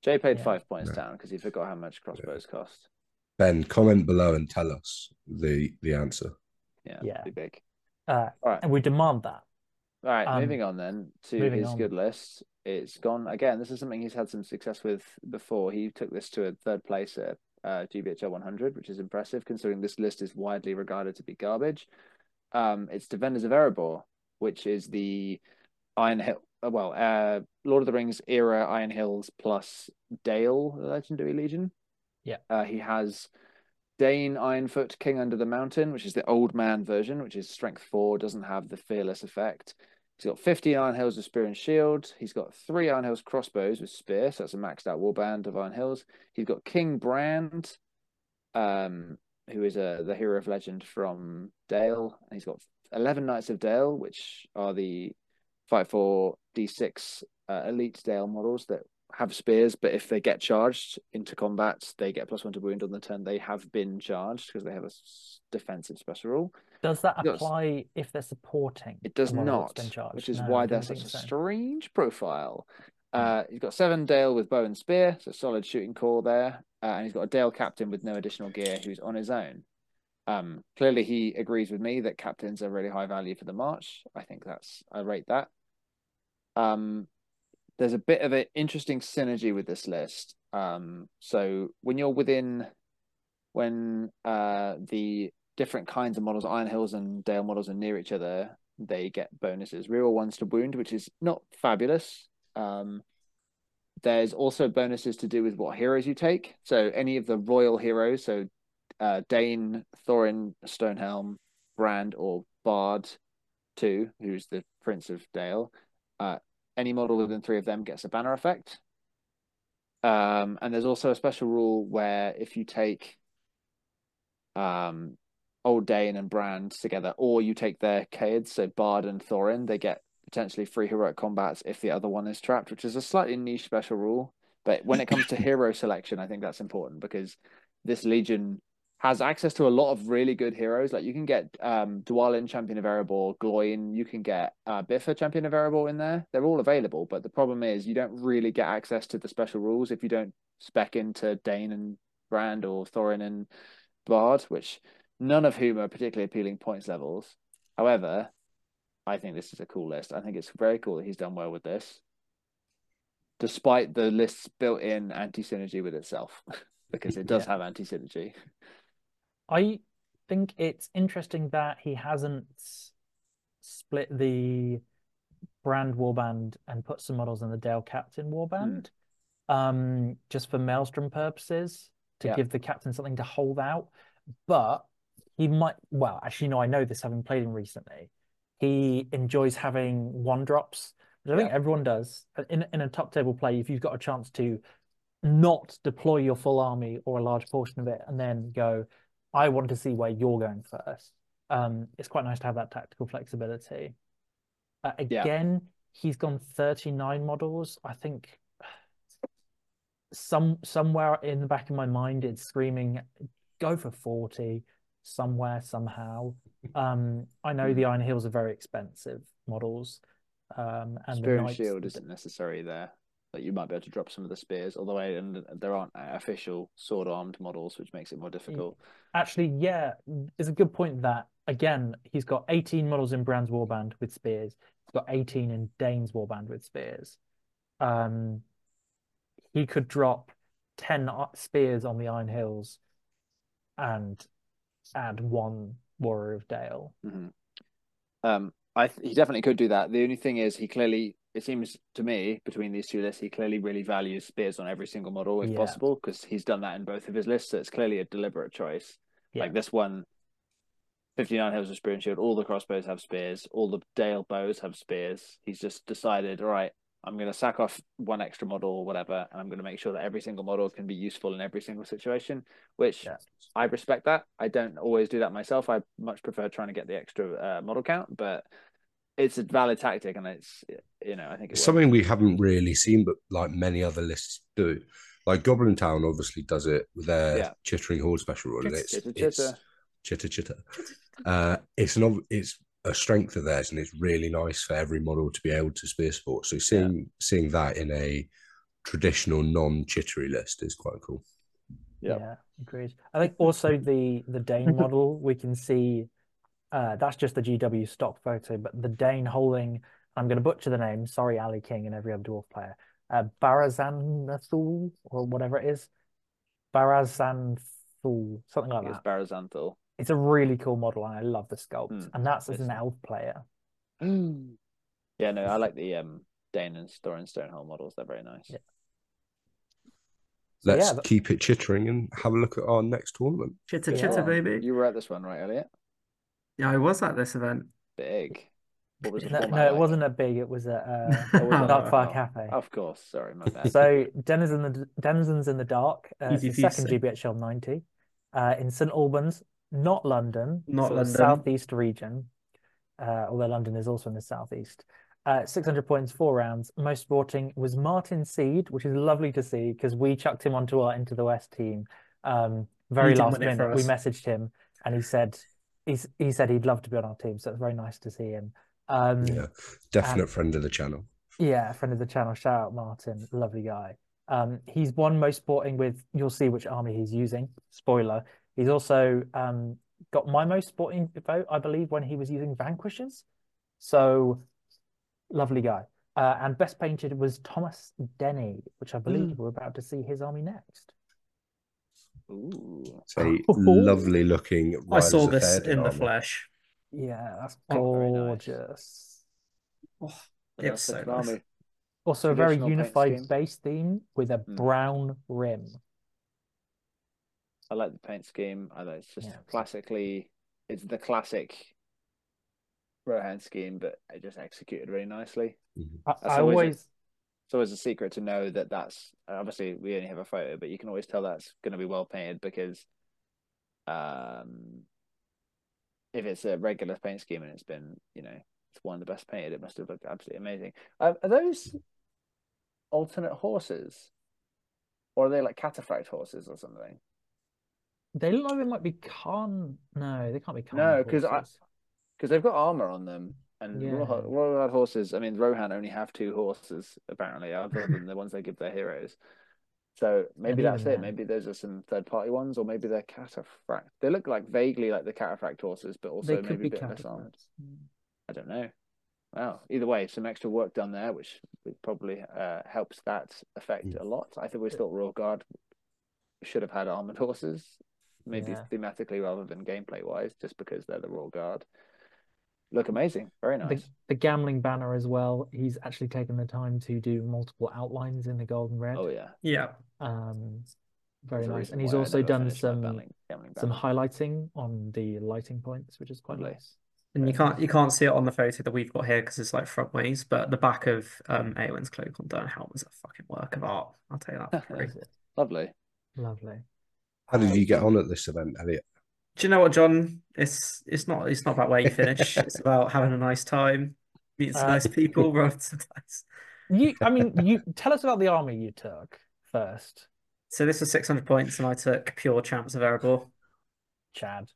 Jay paid Yeah. five points Yeah. down because he forgot how much crossbows cost. Ben, comment below and tell us the the answer. Yeah, Yeah. be big. Uh, right. and we demand that. All right, Um, moving on then to his on. good list. It's gone again. This is something he's had some success with before. He took this to a third place at uh, GBHL 100, which is impressive considering this list is widely regarded to be garbage. Um, it's Defenders of Erebor, which is the Iron Hill, uh, well, uh, Lord of the Rings era Iron Hills plus Dale, the Legendary Legion. Yeah. Uh, he has Dáin Ironfoot, King Under the Mountain, which is the old man version, which is strength four, doesn't have the fearless effect. He's got 15 Iron Hills with Spear and Shield. He's got three Iron Hills crossbows with Spear, so that's a maxed out warband of Iron Hills. He's got King Brand, um, who is a, the hero of legend from Dale. And he's got 11 Knights of Dale, which are the 5 4 D6 uh, Elite Dale models that have spears, but if they get charged into combat, they get plus one to wound on the turn they have been charged because they have a defensive special rule. Does that apply if they're supporting? It does not, which is no, why they're such a so. strange profile. Hmm. Uh, he's got seven Dale with bow and spear, so solid shooting core there, uh, and he's got a Dale captain with no additional gear who's on his own. Um, clearly, he agrees with me that captains are really high value for the march. I think that's I rate that. Um, there's a bit of an interesting synergy with this list. Um, so when you're within, when uh, the different kinds of models, Iron Hills and Dale models, are near each other, they get bonuses. Reroll ones to wound, which is not fabulous. Um, there's also bonuses to do with what heroes you take. So any of the royal heroes, so uh, Dáin, Thorin, Stonehelm, Brand, or Bard, two, who's the Prince of Dale, uh, any model within three of them gets a banner effect. Um, and there's also a special rule where if you take um, Old Dáin and Brand together, or you take their kids, so Bard and Thorin, they get potentially free heroic combats if the other one is trapped, which is a slightly niche special rule. But when it comes to [laughs] hero selection, I think that's important because this Legion has access to a lot of really good heroes. Like you can get um Dwalin, Champion of Erebor, Gloin, you can get uh, Bifur, Champion of Erebor in there. They're all available, but the problem is you don't really get access to the special rules if you don't spec into Dáin and Brand or Thorin and Bard, which none of whom are particularly appealing points levels. However, I think this is a cool list. I think it's very cool that he's done well with this, despite the list's built-in anti-synergy with itself, [laughs] because it does yeah. have anti-synergy. I think it's interesting that he hasn't split the brand warband and put some models in the Dale Captain warband, mm. um, just for Maelstrom purposes to yeah. give the captain something to hold out. But he might, well, actually, no, I know this having played him recently. He enjoys having one drops, which I think yeah. everyone does. In in a top table play, if you've got a chance to not deploy your full army or a large portion of it and then go, I want to see where you're going first. Um, it's quite nice to have that tactical flexibility. Uh, again, yeah. he's gone 39 models. I think some somewhere in the back of my mind it's screaming, go for 40 somewhere somehow. Um, I know the Iron Hills are very expensive models. Um, and Spear and Shield isn't necessary there that you might be able to drop some of the spears, although and there aren't official sword armed models, which makes it more difficult. Actually, yeah, it's a good point that again he's got 18 models in Brand's Warband with spears. He's got 18 in Dáin's Warband with spears. Um, he could drop 10 spears on the Iron Hills and add one Warrior of Dale. Mm-hmm. Um, I he definitely could do that. The only thing is he clearly it seems to me between these two lists, he clearly really values spears on every single model if yeah. possible because he's done that in both of his lists. So it's clearly a deliberate choice. Yeah. Like this one, 59 Hills of Spear and Shield, all the crossbows have spears, all the Dale bows have spears. He's just decided, all right, I'm going to sack off one extra model or whatever, and I'm going to make sure that every single model can be useful in every single situation, which yeah. I respect that. I don't always do that myself. I much prefer trying to get the extra uh, model count, but it's a valid tactic, and it's you know I think it's something we haven't really seen, but like many other lists do. Like Goblin Town obviously does it with their yeah. Chittering Horde special rule, and it's chitter chitter. It's, [laughs] chitter chitter. Uh, it's an it's a strength of theirs, and it's really nice for every model to be able to spear sport. So seeing yeah. seeing that in a traditional non-chittery list is quite cool. Yep. Yeah, agreed. I think also the the Dáin [laughs] model we can see uh, that's just the GW stock photo, but the Dáin holding, I'm going to butcher the name, sorry, Ali King and every other dwarf player, uh, Barazanthul, or whatever it is. Barazanthul, something like that. It's Barazanthul. It's a really cool model, and I love the sculpt, mm, and that's as an elf player. [gasps] Yeah, no, I like the [laughs] um, Dáin and Thorin Stonehelm models. They're very nice. Yeah. let's yeah, that- keep it chittering and have a look at our next tournament. Chitter Yeah. chitter, baby. You were at this one, right, Elliot? Yeah, I was at this event. Big. What was the No, format no, it like? wasn't a big. It was a uh, [laughs] Oh, was it? Darkfire Oh, Cafe. Of course, sorry, my bad. So Denizens in the Denizens in the Dark. Uh, it's the Easy second. GBHL 90 uh, in St Albans, not London, Not so the London. southeast region. Uh, although London is also in the southeast. Uh, 600 points, four rounds. Most sporting was Martin Seed, which is lovely to see because we chucked him onto our Into the West team. Um, very didn't last win it for minute, we us. messaged him and he said he's he said he'd love to be on our team. So it's very nice to see him. Um, Yeah, definite friend of the channel. yeah, friend of the channel. Shout out Martin, lovely guy. Um, he's won most sporting with. You'll see which army he's using. Spoiler. He's also um got my most sporting vote, I believe, when he was using Vanquishers. So lovely guy. Uh, and best painted was Thomas Denny, which I believe we're about to see his army next. Ooh. It's a lovely looking. I saw this Fair in the flesh. Yeah, that's Oh, nice. gorgeous. Oh, Yeah, it was so nice. army. Also, a very unified base theme with a Mm. brown rim. I like the paint scheme. I like it's just Yeah. classically, it's the classic Rohan scheme, but it just executed really nicely. I, That's I always always It's always a secret to know that that's obviously we only have a photo, but you can always tell that's going to be well painted because, um, if it's a regular paint scheme and it's been, you know, it's one of the best painted, it must have looked absolutely amazing. Uh, are those alternate horses, or are they like cataphract horses or something? They look like they might be Khan. No, they can't be Khan. No, 'cause I- Because they've got armor on them, and Yeah. Royal, Royal horses. I mean, Rohan only have two horses apparently, other than the ones they give their heroes. So maybe that's even it. Maybe those are some third party ones, or maybe they're cataphract. They look like vaguely like the cataphract horses, but also maybe a bit less armored. I don't know. Well, Either way, some extra work done there, which probably uh, helps that effect a lot. I think we thought Royal Guard should have had armored horses, maybe Yeah. thematically rather than gameplay wise, just because they're the Royal Guard. Look amazing. Very nice. the Gamling banner as well. He's actually taken the time to do multiple outlines in the gold and red. Oh yeah. Yeah. Um, very There's nice. And he's also done some Gamling- Gamling some highlighting on the lighting points, which is quite Lovely. nice. And you can't you can't see it on the photo that we've got here because it's like front ways, but the back of um Éowyn's cloak on Dernhelm is a fucking work of art. I'll tell you that for free. [laughs] Lovely. Lovely. How did you get on at this event, Elliot? Do you know what, John? It's it's not it's not about where you finish. It's [laughs] about having a nice time, meeting some Uh, nice people, rolling some dice. [laughs] You, I mean, you tell us about the army you took first, So this was 600 points, and I took pure champs of Erebor. Chad.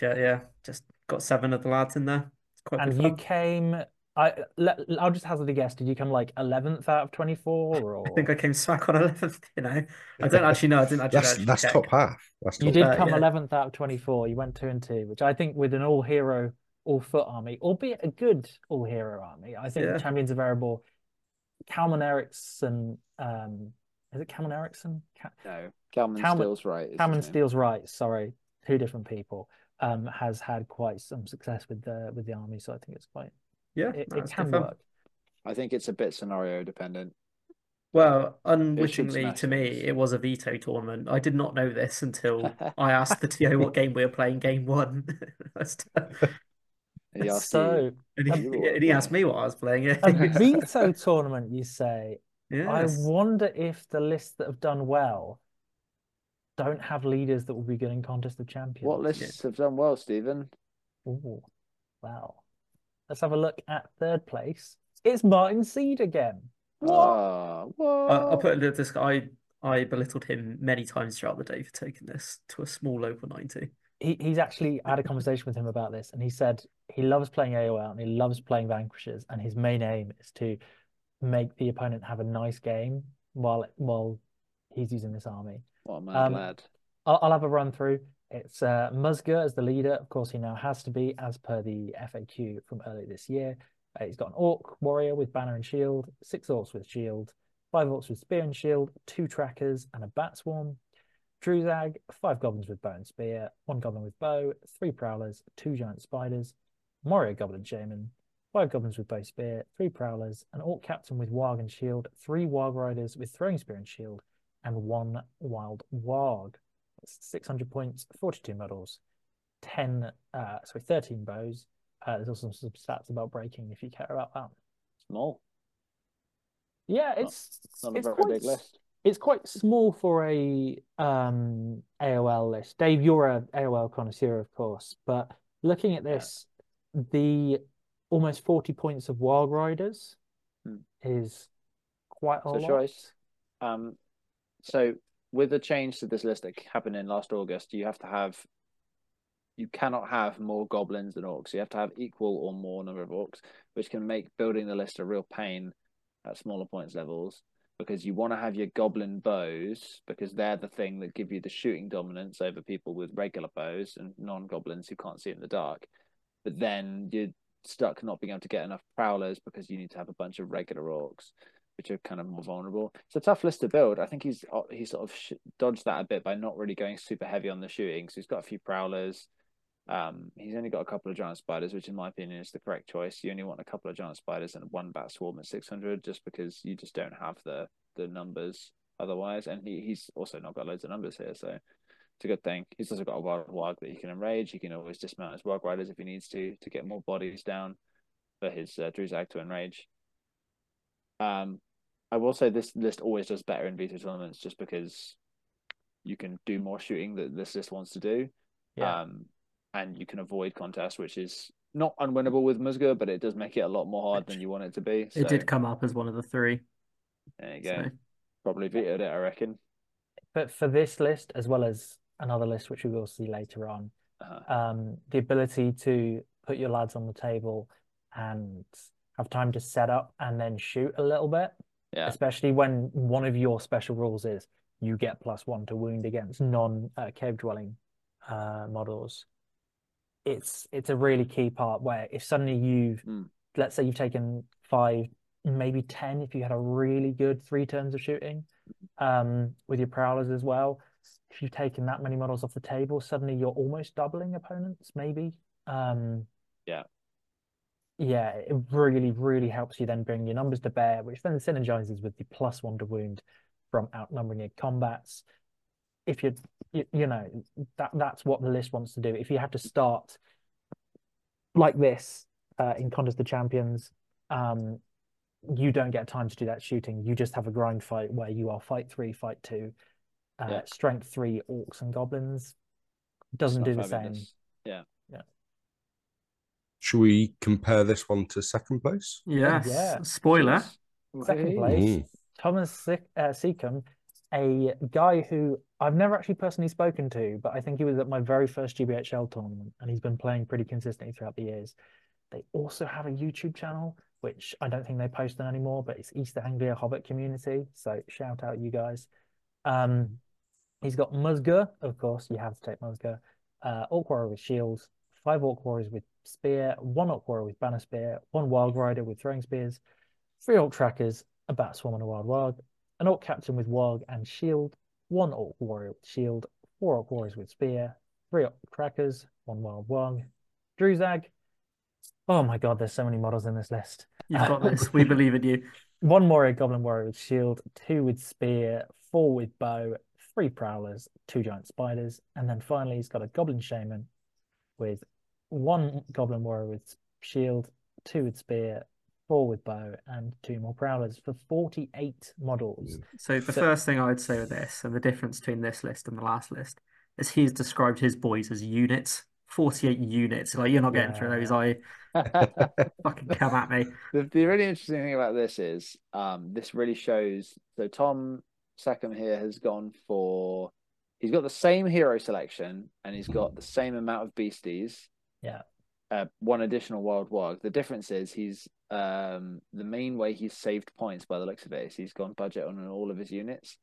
Yeah, yeah, just got seven of the lads in there. And good you fun. came. I let, I'll just hazard a guess. Did you come like eleventh out of twenty four, or I think I came smack on 11th. You know, I don't actually know. I didn't actually. That's actually that's top half. That's You did Uh, come yeah. 11th out of 24. You went two and two, which I think with an all hero, all foot army, albeit a good all hero army, I think Yeah. Champions of Erebor, Kalman Eriksson, um, is it Kalman Eriksson? Ka- No, Calman Calman- Steele's right. is Kalman name. Steele's right. Sorry, two different people. Um, has had quite some success with the with the army, so I think it's quite Yeah, it, it it's can fun. work. I think it's a bit scenario dependent. Well, unwittingly to me, it was a veto tournament. I did not know this until [laughs] I asked the TO what game we were playing, game one. [laughs] He asked So And he, were and he asked me what I was playing. a [laughs] veto tournament, you say? I wonder if the lists that have done well don't have leaders that will be getting in contest of champions. what lists have done well, Stephen? Ooh, wow. Let's have a look at third place. It's Martin Seed again. What? What? I, I'll put it this guy. I belittled him many times throughout the day for taking this to a small local 90. He, he's actually I had a conversation with him about this, and he said he loves playing AOL and he loves playing Vanquishers, and his main aim is to make the opponent have a nice game while while he's using this army. What a mad Um, lad. I'll, I'll have a run through. It's uh, Musger as the leader. Of course, he now has to be, as per the FAQ from earlier this year. Uh, he's got an Orc warrior with banner and shield, six Orcs with shield, five Orcs with spear and shield, two trackers, and a bat swarm. Druzhag, five goblins with bow and spear, one goblin with bow, three prowlers, two giant spiders, Moria goblin shaman, five goblins with bow spear, three prowlers, an Orc captain with warg and shield, three warg riders with throwing spear and shield, and one wild warg. That's 600 points, 42 medals, 10, uh, sorry, 13 bows. Uh, there's also some stats about breaking if you care about that. Small. Yeah, it's Not a it's very quite big list. It's quite small for a um AOL list. Dave, you're a AOL connoisseur, of course, but looking at Yeah. this, the almost 40 points of Wild Riders Hmm. is quite a So lot. choice. Um, so with the change to this list that happened in last August, you have to have you cannot have more goblins than orcs. You have to have equal or more number of orcs, which can make building the list a real pain at smaller points levels because you want to have your goblin bows because they're the thing that give you the shooting dominance over people with regular bows and non-goblins who can't see in the dark. But then you're stuck not being able to get enough prowlers because you need to have a bunch of regular orcs which are kind of more vulnerable. It's a tough list to build. I think he's uh, he sort of dodged that a bit by not really going super heavy on the shooting. So he's got a few prowlers. Um, he's only got a couple of giant spiders, which in my opinion is the correct choice. You only want a couple of giant spiders and one bat swarm at six hundred, just because you just don't have the the numbers otherwise. And he, he's also not got loads of numbers here, so it's a good thing. He's also got a wild warg that he can enrage. He can always dismount his warg riders if he needs to to get more bodies down for his uh, to enrage. Um, I will say this list always does better in veto tournaments just because you can do more shooting that this list wants to do. Yeah. Um, and you can avoid contests, which is not unwinnable with Musga, but it does make it a lot more hard than you want it to be. So It did come up as one of the three. there you go. So Probably vetoed it, I reckon. But for this list, as well as another list which we will see later on, Uh-huh. um, the ability to put your lads on the table and have time to set up and then shoot a little bit, Yeah. especially when one of your special rules is you get plus one to wound against non uh, cave dwelling uh, models. It's it's a really key part where if suddenly you've Mm. let's say you've taken five, maybe ten if you had a really good three turns of shooting, um, with your prowlers as well. If you've taken that many models off the table, suddenly you're almost doubling opponents, maybe. Um, Yeah. Yeah, it really, really helps you then bring your numbers to bear, which then synergizes with the plus one to wound from outnumbering your combats. If you're, you, you know, that that's what the list wants to do. If you have to start like this uh, in Contest of Champions, um, you don't get time to do that shooting. You just have a grind fight where you are fight three, fight two, uh, Yeah. strength three, orcs and goblins. Doesn't do the same. Yeah. Should we compare this one to second place? yes, yeah. spoiler. Second place. Mm. Thomas Sik- uh, Seacombe, a guy who I've never actually personally spoken to, but I think he was at my very first GBHL tournament and he's been playing pretty consistently throughout the years. They also have a YouTube channel, which I don't think they post on anymore, but it's East Anglia Hobbit Community. So shout out you guys. Um, he's got Musga, of course, you have to take Musga, uh, Orc Warrior with shields, five Orc Warriors with spear, one Orc Warrior with banner spear, one Wild Rider with throwing spears, three Orc Trackers, a Bat Swarm and a Wild Warg, an Orc Captain with Warg and shield, one Orc Warrior with shield, four Orc Warriors with spear, three Orc Trackers, one Wild Warg, Druzhag. Oh my god, there's so many models in this list. You've got uh, this. We believe in you. [laughs] One Warrior Goblin Warrior with shield, two with spear, four with bow, three prowlers, two giant spiders, and then finally he's got a Goblin Shaman with one Goblin Warrior with shield, two with spear, four with bow, and two more prowlers for 48 models. So the So- first thing I would say with this, and the difference between this list and the last list, is he's described his boys as units. 48 units. Like you're not getting through those, I [laughs] fucking come at me. The, the really interesting thing about this is um, this really shows. So Tom Sackham here has gone for. He's got the same hero selection and he's got the same amount of beasties. Yeah. Uh, one additional wild warg. The difference is he's um the main way he's saved points by the looks of it is he's gone budget on all of his units.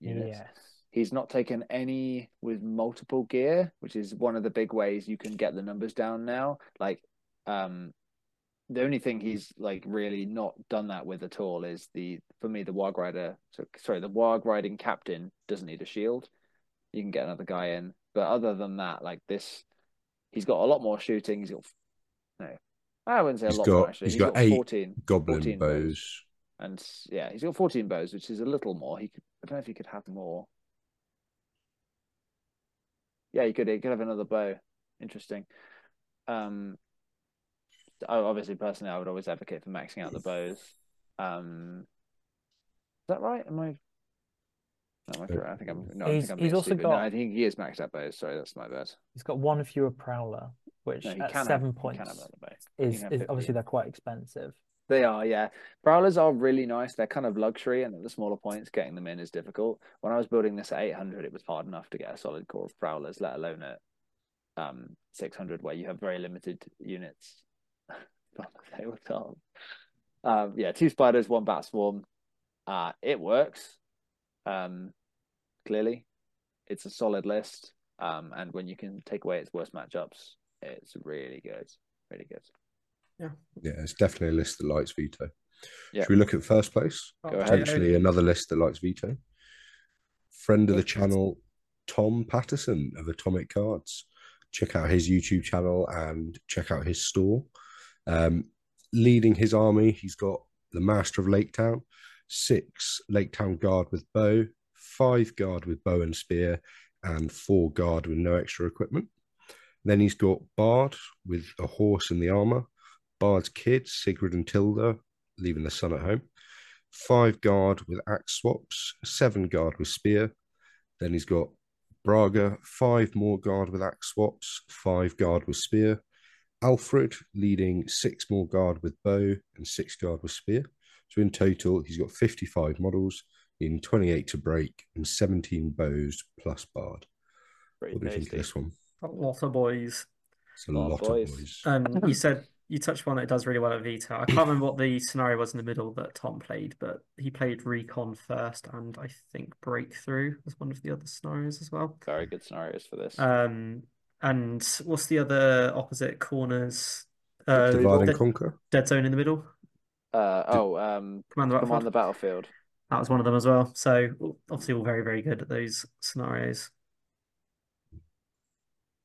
Units. Yes. He's not taken any with multiple gear, which is one of the big ways you can get the numbers down now. Like, um, the only thing he's like really not done that with at all is the for me the Warg Rider. So sorry, the Warg riding captain doesn't need a shield. You can get another guy in, but other than that, like this, he's got a lot more shooting. He's got no, I wouldn't say He's a lot more got- actually. he's got fourteen Goblin 14 bows. and yeah, he's got 14 bows, which is a little more. He could I don't know if he could have more. Yeah, he could. You could have another bow. Interesting. Um, obviously, personally, I would always advocate for maxing out the bows. Um, is that right? Am I? No, am I correct? I think I'm. No, He's- I think I'm he's also stupid. got- No, I think he is maxed out bows. Sorry, that's my bad. He's got one fewer prowler, which No, at seven have, points can have another bow. is, is obviously they're quite expensive. They are, yeah. Prowlers are really nice. They're kind of luxury, and at the smaller points, getting them in is difficult. When I was building this at 800, it was hard enough to get a solid core of prowlers, let alone at um 600, where you have very limited units on the tabletop. Um, yeah, two spiders, one bat swarm. Uh, it works. Um, clearly, it's a solid list. Um, and when you can take away its worst matchups, it's really good. Really good. Yeah, Yeah, it's definitely a list that likes veto. Yeah. Should we look at first place? Go ahead. Potentially another list that likes veto. Friend of the channel, Tom Patterson of Atomic Cards. Check out his YouTube channel and check out his store. Um, leading his army, he's got the Master of Lake Town, six Lake Town guard with bow, five guard with bow and spear, and four guard with no extra equipment. Then he's got Bard with a horse and the armor, Bard's kids, Sigrid and Tilda, leaving the son at home. Five guard with axe swaps, seven guard with spear. Then he's got Braga, five more guard with axe swaps, five guard with spear. Alfrid leading six more guard with bow and six guard with spear. So in total, he's got 55 models in 28 to break and 17 bows plus bard. Pretty What do you think of this one? A lot of boys. It's a Lot lot, of of boys. boys. And you said you touched on it does really well at veto. I can't remember what the scenario was in the middle that Tom played, but he played Recon first, and I think Breakthrough was one of the other scenarios as well. Very good scenarios for this. Um, and what's the other opposite corners? Uh, Divide and dead, conquer. dead zone in the middle. Uh, oh, um, Command the Command Battlefield. the Battlefield. That was one of them as well. So obviously all very, very good at those scenarios.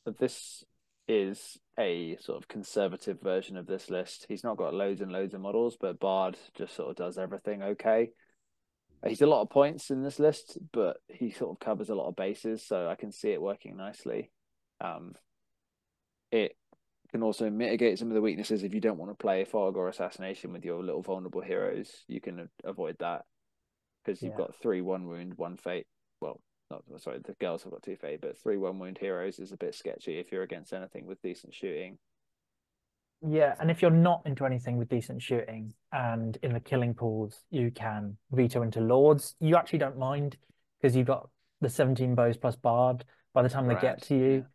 So this is a sort of conservative version of this list. He's not got loads and loads of models, but Bard just sort of does everything okay. He's a lot of points in this list, but he sort of covers a lot of bases, so I can see it working nicely. Um, it can also mitigate some of the weaknesses if you don't want to play fog or assassination with your little vulnerable heroes. You can avoid that because you've Yeah. got three one wound, one fate. Well, not sorry, the girls have got two fate, but three one wound heroes is a bit sketchy if you're against anything with decent shooting. Yeah, and if you're not into anything with decent shooting and in the killing pools, you can veto into lords. You actually don't mind because you've got the 17 bows plus bard. By the time they get to you,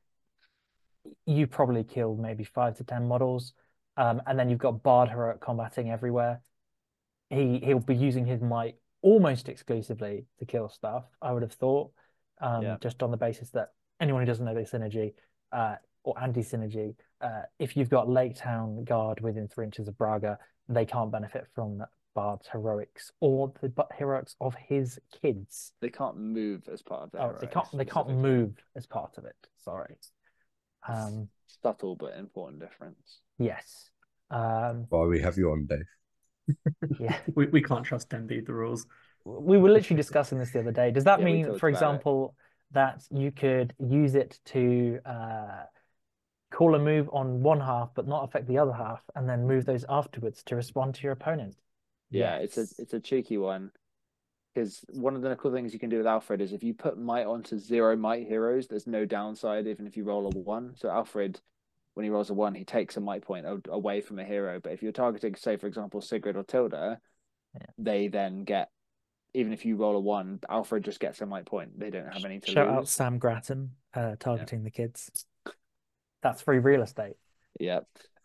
you probably killed maybe five to 10 models. Um, and then you've got bard heroic combating everywhere. He he'll be using his might almost exclusively to kill stuff, I would have thought. Um, Yeah. just on the basis that anyone who doesn't know the synergy, uh, or anti-synergy, uh, if you've got Lake Town guard within three inches of Braga, they can't benefit from Bard's heroics or the heroics of his kids. They can't move as part of their Oh, they can't. They can't move as part of it. Sorry. Um. Subtle but important difference. Yes. Um. Why we have you on, Dave? Yeah. [laughs] We, we can't trust them be the rules. We were literally discussing this the other day. Does that Yeah, mean, for about it. example, that you could use it to uh, call a move on one half but not affect the other half, and then move those afterwards to respond to your opponent? Yeah, it's a it's a cheeky one. Because one of the cool things you can do with Alfrid is if you put might onto zero might heroes, there's no downside even if you roll a one. So Alfrid, when he rolls a one, he takes a might point away from a hero. But if you're targeting, say for example, Sigrid or Tilda, Yeah. they then get even if you roll a one, Alfrid just gets a might point. They don't have any to Shout out. Sam Grattan uh, targeting the kids. That's free real estate. Yeah.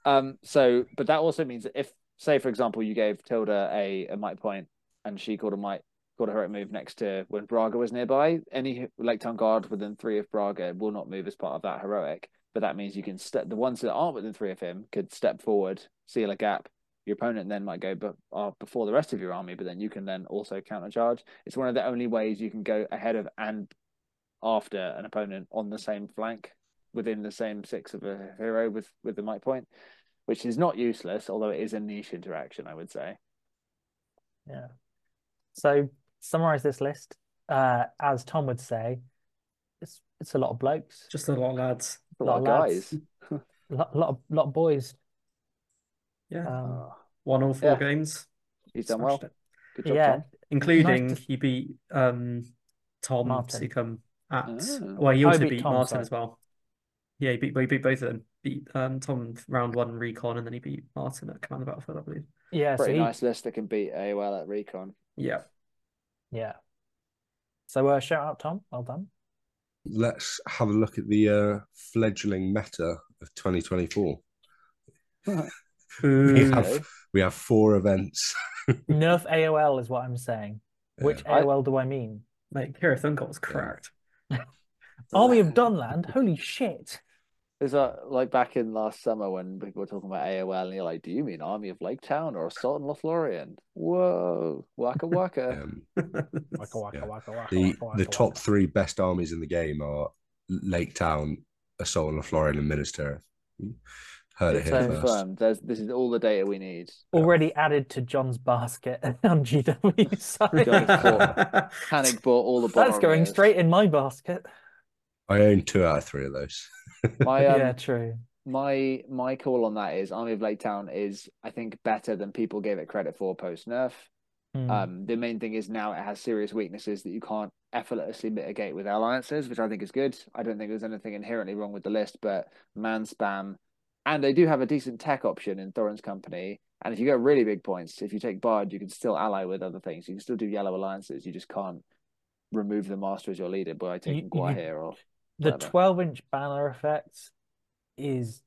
Um. So, but that also means that if, say, for example, you gave Tilda a, a might point and she called a might called a heroic move next to when Braga was nearby, any Lake Town guard within three of Braga will not move as part of that heroic. But that means you can step the ones that aren't within three of him could step forward, seal a gap. Your opponent then might go but uh, before the rest of your army, but then you can then also countercharge. It's one of the only ways you can go ahead of and after an opponent on the same flank within the same six of a hero with with the might point, which is not useless, although it is a niche interaction, I would say. Yeah. So summarize this list. uh, as Tom would say, it's it's a lot of blokes, Just a lot of lads. A lot lot of of guys. a [laughs] lot, lot of lot of boys. Yeah. Um, Oh, Won all four yeah. games. he's done Smashed well. it. Good job, yeah, Tom. Including Nice to- he beat um Tom Martin. Seacombe at Ah. well he Oh, also beat beat Tom, Martin sorry. as well. Yeah, he beat he beat both of them. Beat um Tom round one recon and then he beat Martin at Command the Battlefield, I believe. yeah. So Pretty he, nice list that can beat AOL at Recon. Yeah. yeah. So uh, shout out Tom, well done. Let's have a look at the uh, fledgling meta of 2024. [laughs] We have we have four events. [laughs] Nerf AOL is what I'm saying. Which I- AOL do I mean? Mate, Cirith Ungol was cracked. Army of Dunland. Holy shit! Is that like back in last summer when people were talking about AOL and you're like, do you mean Army of Lake Town or Assault on Lothlorien? Whoa, waka waka. [laughs] Um, Waka waka Yeah. waka waka. the waka, waka, the top waka. three best armies in the game are Lake Town, Assault on Lothlorien, and Minister. Heard it It's here first. confirmed. There's, this is all the data we need. already added to John's basket [laughs] on GW side. John's bought- Panic bought all the That's going straight in my basket. I own two out of three of those. My [laughs] um, yeah, true. my my call on that is Army of Lake Town is I think better than people gave it credit for post nerf. Hmm. Um, the main thing is now it has serious weaknesses that you can't effortlessly mitigate with alliances, which I think is good. I don't think there's anything inherently wrong with the list, but man spam, and they do have a decent tech option in Thorin's company. And if you get really big points, if you take Bard, you can still ally with other things. You can still do yellow alliances. You just can't remove the master as your leader by taking you- Gwaihir or the 12 inch banner effect is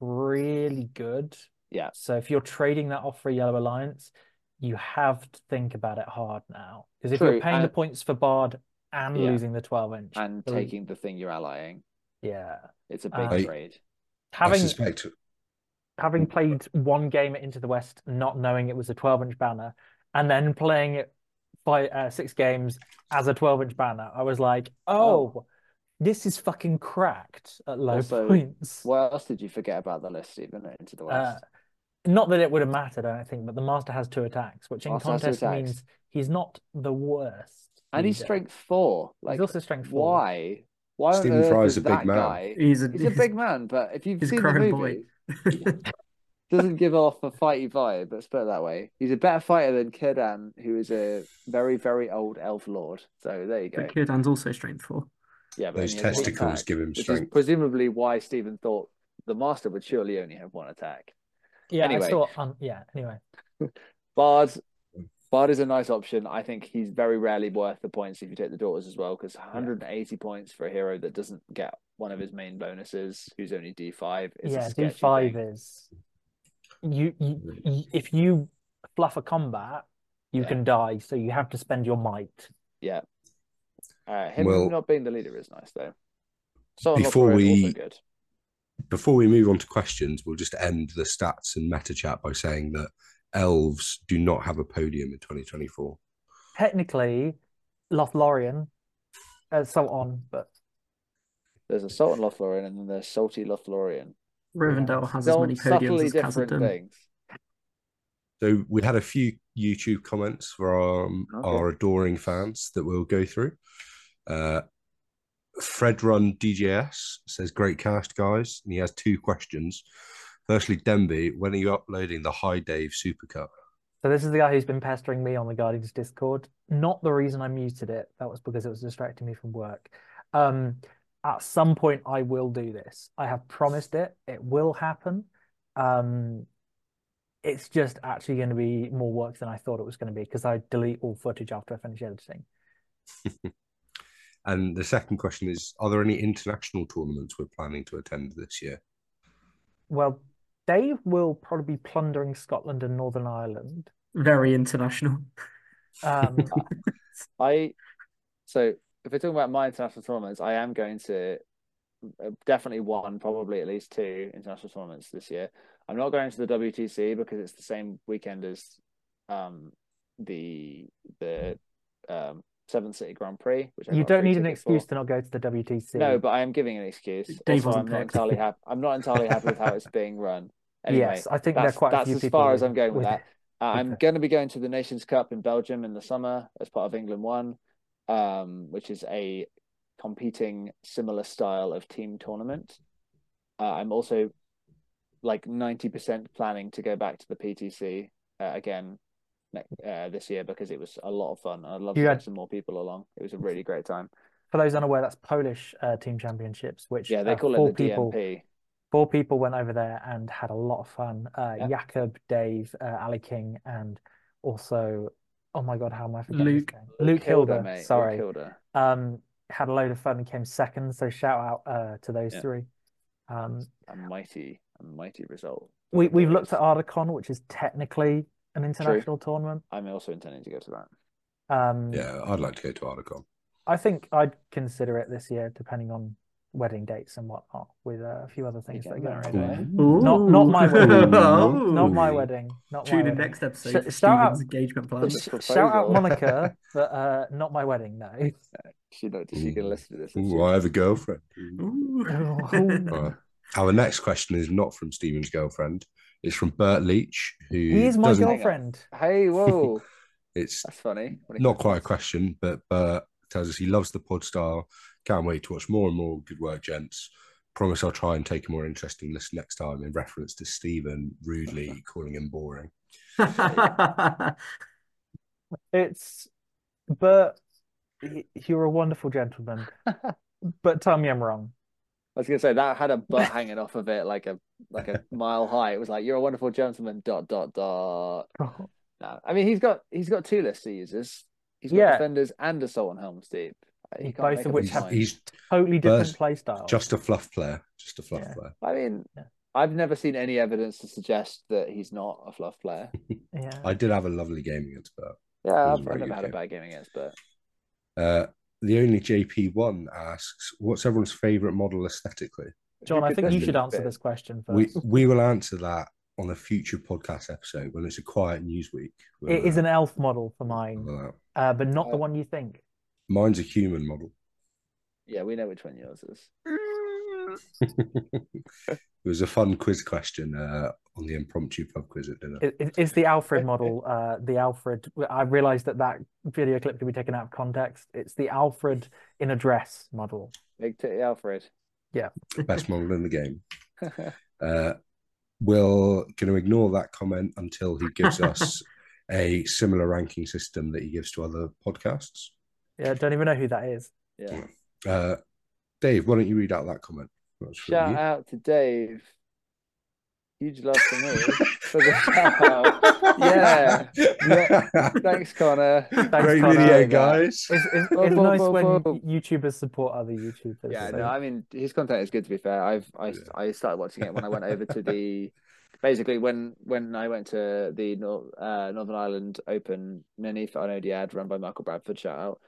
really good. Yeah. So if you're trading that off for a Yellow Alliance, you have to think about it hard now. Because if True, you're paying the points for Bard and Yeah. losing the 12 inch, and the- taking the thing you're allying. yeah, It's a big Um, trade. I having suspect having played one game Into the West, not knowing it was a 12 inch banner, and then playing it by uh, six games as a 12 inch banner, I was like, oh, this is fucking cracked at low Also, points. What else did you forget about the list, Stephen? Into the Uh, West. not that it would have mattered, I don't think, but the master has two attacks, which in Master contest means he's not the worst. and he's leader. strength four. He's Like, also strength four. why? Why on Stephen earth Fry's is a big man. guy? He's a, He's a big man, but if you've seen the movie, [laughs] doesn't give off a fighty vibe. Let's put it that way. He's a better fighter than Círdan, who is a very, very old elf lord. So there you go. But Círdan's also strength four. Yeah, those only has one testicles attack, give him strength. presumably why Stephen thought the master would surely only have one attack. Yeah, Anyway. I saw. Um, yeah. Anyway, [laughs] Bard, Bard is a nice option. I think he's very rarely worth the points if you take the daughters as well, because 180 points for a hero that doesn't get one of his main bonuses, who's only D5, is yeah, a D5 thing. is you, you, you. If you fluff a combat, you Yeah. can die. So you have to spend your might. Yeah. Uh, him Well- not being the leader is nice though. So Before we- good. Before we move on to questions, we'll just end the stats and meta chat by saying that elves do not have a podium in 2024. Technically, Lothlorien, uh, so on, but There's a Sultan Lothlorien and then there's Salty Lothlorien. Rivendell has as many podiums as different Khazad things. So we had a few YouTube comments from Okay. our adoring fans that we'll go through. Uh, Fred Run DJS says, "Great cast, guys." And he has two questions. Firstly, Denby, when are you uploading the High Dave Supercut? So this is the guy who's been pestering me on the Guardians Discord. Not the reason I muted it. That was because it was distracting me from work. Um, at some point, I will do this. I have promised it. It will happen. Um, it's just actually going to be more work than I thought it was going to be because I delete all footage after I finish editing. [laughs] And the second question is, are there any international tournaments we're planning to attend this year? Well, Dave will probably be plundering Scotland and Northern Ireland. Very international. Um, [laughs] I so if we're talking about my international tournaments, I am going to uh, definitely one, probably at least two international tournaments this year. I'm not going to the WTC because it's the same weekend as um the the um Seventh City Grand Prix, which I you don't need an excuse for. to not go to the WTC. No, but I am giving an excuse. Dave also, I'm not entirely happy. I'm not entirely happy with how it's [laughs] being run. Anyway, yes, I think that's, quite that's as far as I'm going with with- that. Uh, I'm going to be going to the Nations Cup in Belgium in the summer as part of England One. um, which is a competing similar style of team tournament. Uh, I'm also like 90% planning to go back to the PTC uh, again uh, this year because it was a lot of fun. I'd love You to had- get some more people along. It was a really great time. For those unaware, that's Polish uh, team championships, which Yeah, they uh, call it the people DMP. four people went over there and had a lot of fun. Uh, Yeah. Jakob, Dave, uh, Ali King, and also, oh my God, how am I forgetting his Luke. name? Luke Hilder. mate. Luke Sorry, Hilder. um, had a load of fun and came second. So shout out uh, to those Yeah. three. Um, A mighty, a mighty result. We we've looked at Ardacon, which is technically an international tournament. I'm also intending to go to that. Um, Yeah, I'd like to go to Ardacon. I think I'd consider it this year, depending on wedding dates and whatnot, with uh, a few other things that are going on. Ooh. Not not my wedding. [laughs] Not my wedding. Not my Tune in wedding. next episode Sh- shout out- engagement plans. Sh- shout out Monica, but uh, not my wedding. No. [laughs] She not she can Ooh. listen to this. Ooh, I have a girlfriend. Ooh. Right. [laughs] Our next question is not from Stephen's girlfriend. It's from Bert Leach, who He is my girlfriend. [laughs] Hey, whoa, [laughs] It's that's funny. Not quite a question, but Bert tells us he loves the pod style. Can't wait to watch more and more. Good work, gents. Promise I'll try and take a more interesting list next time in reference to Stephen rudely [laughs] calling him boring. It's, but y- you're a wonderful gentleman. But tell me I'm wrong. I was gonna say that had a [laughs] butt hanging off of it like a like a mile high. It was like you're a wonderful gentleman. Dot dot dot. [laughs] No, I mean he's got he's got two lists he uses. He's got Yeah. defenders and assault on Helm's Deep. He Both of which have- He's Totally different Burst- play style. just a fluff player. Just a fluff Yeah. player. I mean, Yeah. I've never seen any evidence to suggest that he's not a fluff player. [laughs] yeah. I did have a lovely game against Bert. Yeah, I've, a I've never good had a bad game against, but Uh, the only JP1 asks, what's everyone's favourite model aesthetically? John, I think you should answer this question We first. we will answer that on a future podcast episode when it's a quiet news week. We'll, It is uh, an elf model for mine, we'll, uh, uh, but not the Uh, one you think. Mine's a human model. yeah, we know which one yours is. [laughs] it was a fun quiz question uh, on the impromptu pub quiz at dinner. It, it- it's the Alfrid [laughs] model. Uh, the Alfrid. I realized that that video clip could be taken out of context. It's the Alfrid in a dress model. Big titty Alfrid. Yeah, best model in the game. [laughs] Uh, we're going to ignore that comment until he gives us [laughs] a similar ranking system that he gives to other podcasts. Yeah, don't even know who that is. yeah. Uh, Dave, why don't you read out that comment? That's Shout you. out to Dave. Huge love for me for the shout [laughs] out. Yeah. Yeah. Thanks, Connor. Thanks, Great Connor. video, guys. It's, it's, Whoa, it's whoa, nice whoa, when whoa. YouTubers support other YouTubers. Yeah, so- no, I mean his content is good. To be fair, I've I Yeah. I started watching it when I went over to the basically when when I went to the Nor- uh, Northern Ireland Open mini for Onodiad run by Michael Bradford. Shout out.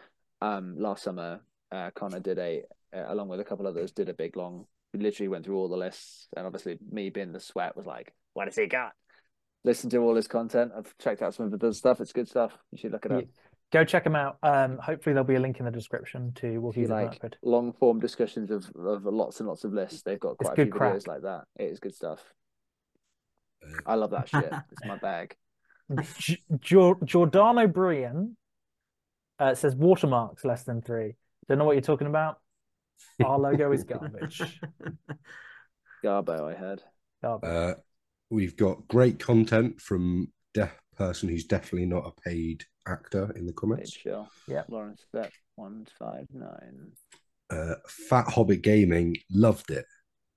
Um, last summer, uh, Connor did a uh, along with a couple others did a big long. We literally went through all the lists, and obviously me being the sweat was like, "What has he got?" Listen to all his content. I've checked out some of the stuff. It's good stuff. You should look it up. Go check him out. Um, hopefully there'll be a link in the description to If you like Mirkwood. long form discussions of, of lots and lots of lists, they've got It's quite a good few crack. videos like that. It is good stuff. Uh, I love that shit. [laughs] It's my bag. G- Giordano Brian uh, says watermarks less than three. Don't know what you're talking about. Our logo is garbage. [laughs] Garbo, I heard. Garbage. Uh, we've got great content from the person who's definitely not a paid actor in the Paid comments. chill. Yeah. Lawrence Step one five nine. Uh, Fat Hobbit Gaming loved it.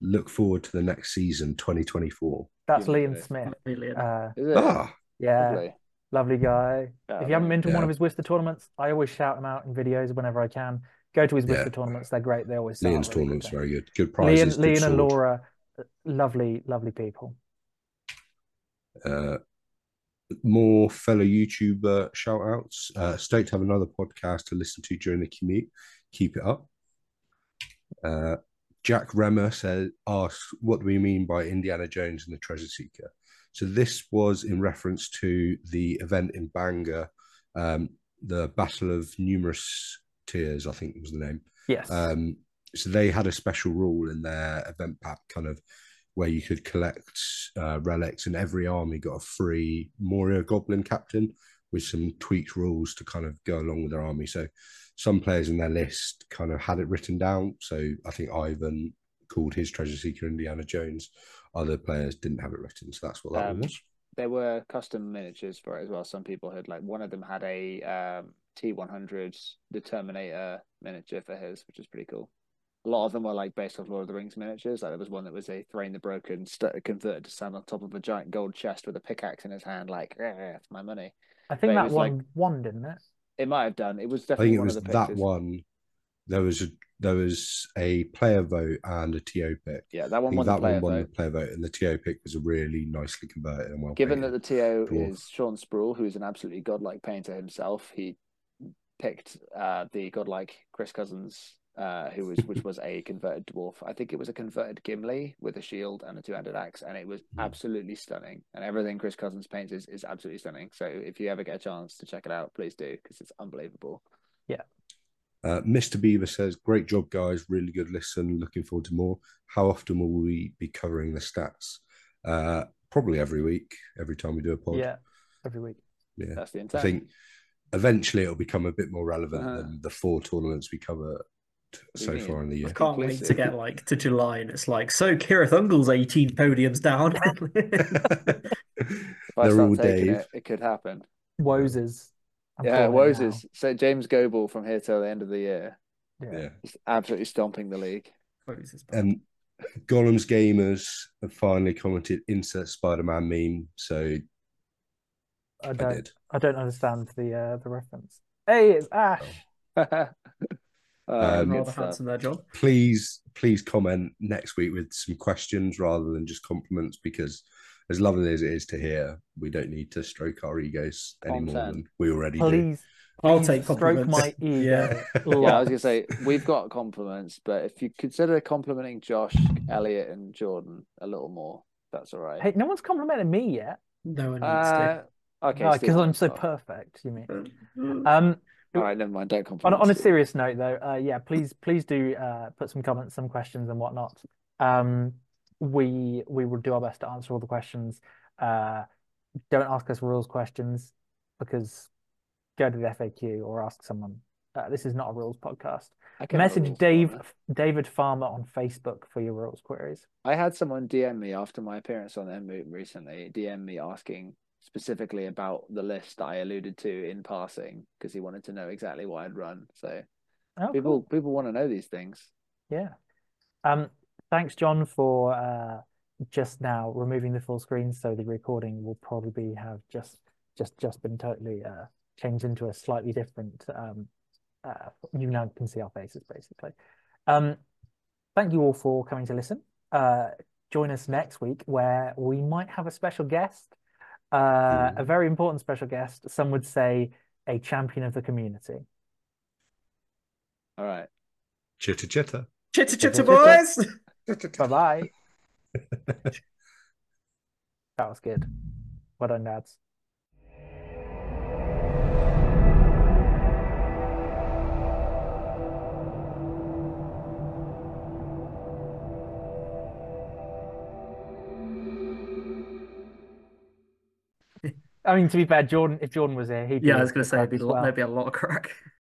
Look forward to the next season, 2024. That's Liam this. Smith. Uh, Ah, yeah, Lovely. lovely guy. Yeah, if you haven't been to one of his Worcester tournaments, I always shout him out in videos whenever I can. Go to his Yeah. Tournaments; they're great. They always Leon's really tournament's quickly. very good. Good Leon, prizes. good Leon and. Laura, lovely, lovely people. Uh, more fellow YouTuber shout outs. Uh, stoked to have another podcast to listen to during the commute. Keep it up. Uh, Jack Remmer said, asks, what do we mean by Indiana Jones and the Treasure Seeker? So this was in reference to the event in Bangor, um, the Battle of Numerous Tears, I think was the name. Yes. Um, so they had a special rule in their event pack, kind of where you could collect uh, relics, and every army got a free Moria Goblin captain, with some tweaked rules to kind of go along with their army. So some players in their list kind of had it written down. So I think Ivan called his treasure seeker Indiana Jones. Other players didn't have it written, so that's what that Um, was. There were custom miniatures for it as well. Some people had like one of them had a um, T100 the Terminator miniature for his, which is pretty cool. A lot of them were like based off Lord of the Rings miniatures. Like there was one that was a Thrain the Broken st- converted to stand on top of a giant gold chest with a pickaxe in his hand, like "Eh, it's my money. I think But that was one like- won, didn't it? It might have done. It was I definitely think it was of the that one. There was a there was a player vote and a TO pick. Yeah, that one think won the that player one won the player vote, and the TO pick was a really nicely converted and well. Given that the TO dwarf. is Sean Sproul, who is an absolutely godlike painter himself, he picked uh, the godlike Chris Cousins, uh, who was which [laughs] was a converted dwarf. I think it was a converted Gimli with a shield and a two-handed axe, and it was Hmm. absolutely stunning. And everything Chris Cousins paints is, is absolutely stunning. So if you ever get a chance to check it out, please do because it's unbelievable. Yeah. Uh, Mr. Beaver says, "Great job, guys. Really good listen. Looking forward to more. How often will we be covering the stats? Uh, probably every week. Every time we do a pod. Yeah, every week. yeah. That's the intent. I intent. think eventually it'll become a bit more relevant Uh-huh. than the four tournaments we cover t- so mean? far in the year. I can't wait to get [laughs] like to July and it's like, so Cirith Ungol's 18 podiums down. [laughs] [laughs] I They're start all taking Dave. it, it could happen. Woses. I'm yeah, calling it Woses. So James Goebel from here till the end of the year. Yeah. Yeah. just absolutely stomping the league. Moses, but- And Golem's Gamers have finally commented insert Spider Man meme. So I I don't. did. I don't understand the uh, the reference. Hey, it's Ash. [laughs] uh, Um, good rather stuff. handsome there, John. Please, please comment next week with some questions rather than just compliments because as lovely as it is to hear, we don't need to stroke our egos any more than we already do. Please, I'll please take stroke compliments. my [laughs] ego. Yeah. Yeah, I was gonna say we've got compliments, but if you consider complimenting Josh, Elliot, and Jordan a little more, that's all right. Hey, no one's complimented me yet. No one needs uh, okay, because Steve, I'm so well, perfect. You mean? Um, All right, never mind. Don't on, compliment. on a serious note, though, uh, yeah, please, please do uh, put some comments, some questions, and whatnot. Um, we we will do our best to answer all the questions. Uh, don't ask us rules questions because go to the FAQ or ask someone. Uh, this is not a rules podcast. I can have a Message rules Dave corner. David Farmer on Facebook for your rules queries. I had someone DM me after my appearance on Moot recently. DM me asking specifically about the list that I alluded to in passing because he wanted to know exactly what I'd run. So Oh, people cool. people want to know these things. Yeah. Um, thanks, John, for uh, just now removing the full screen, so the recording will probably have just just just been totally uh, changed into a slightly different. Um, uh, you now can see our faces, basically. Um, thank you all for coming to listen. Uh, join us next week, where we might have a special guest, uh, a Mm. very important special guest. Some would say a champion of the community. All right. Chitter chitter. Chitter chitter, [laughs] Chitter. boys! Bye bye. [laughs] That was good. Well done, lads. I mean, to be fair, Jordan, if Jordan was here, he'd be Yeah, I was going to say, be, as a lot- well. there'd be a lot of crack. [laughs]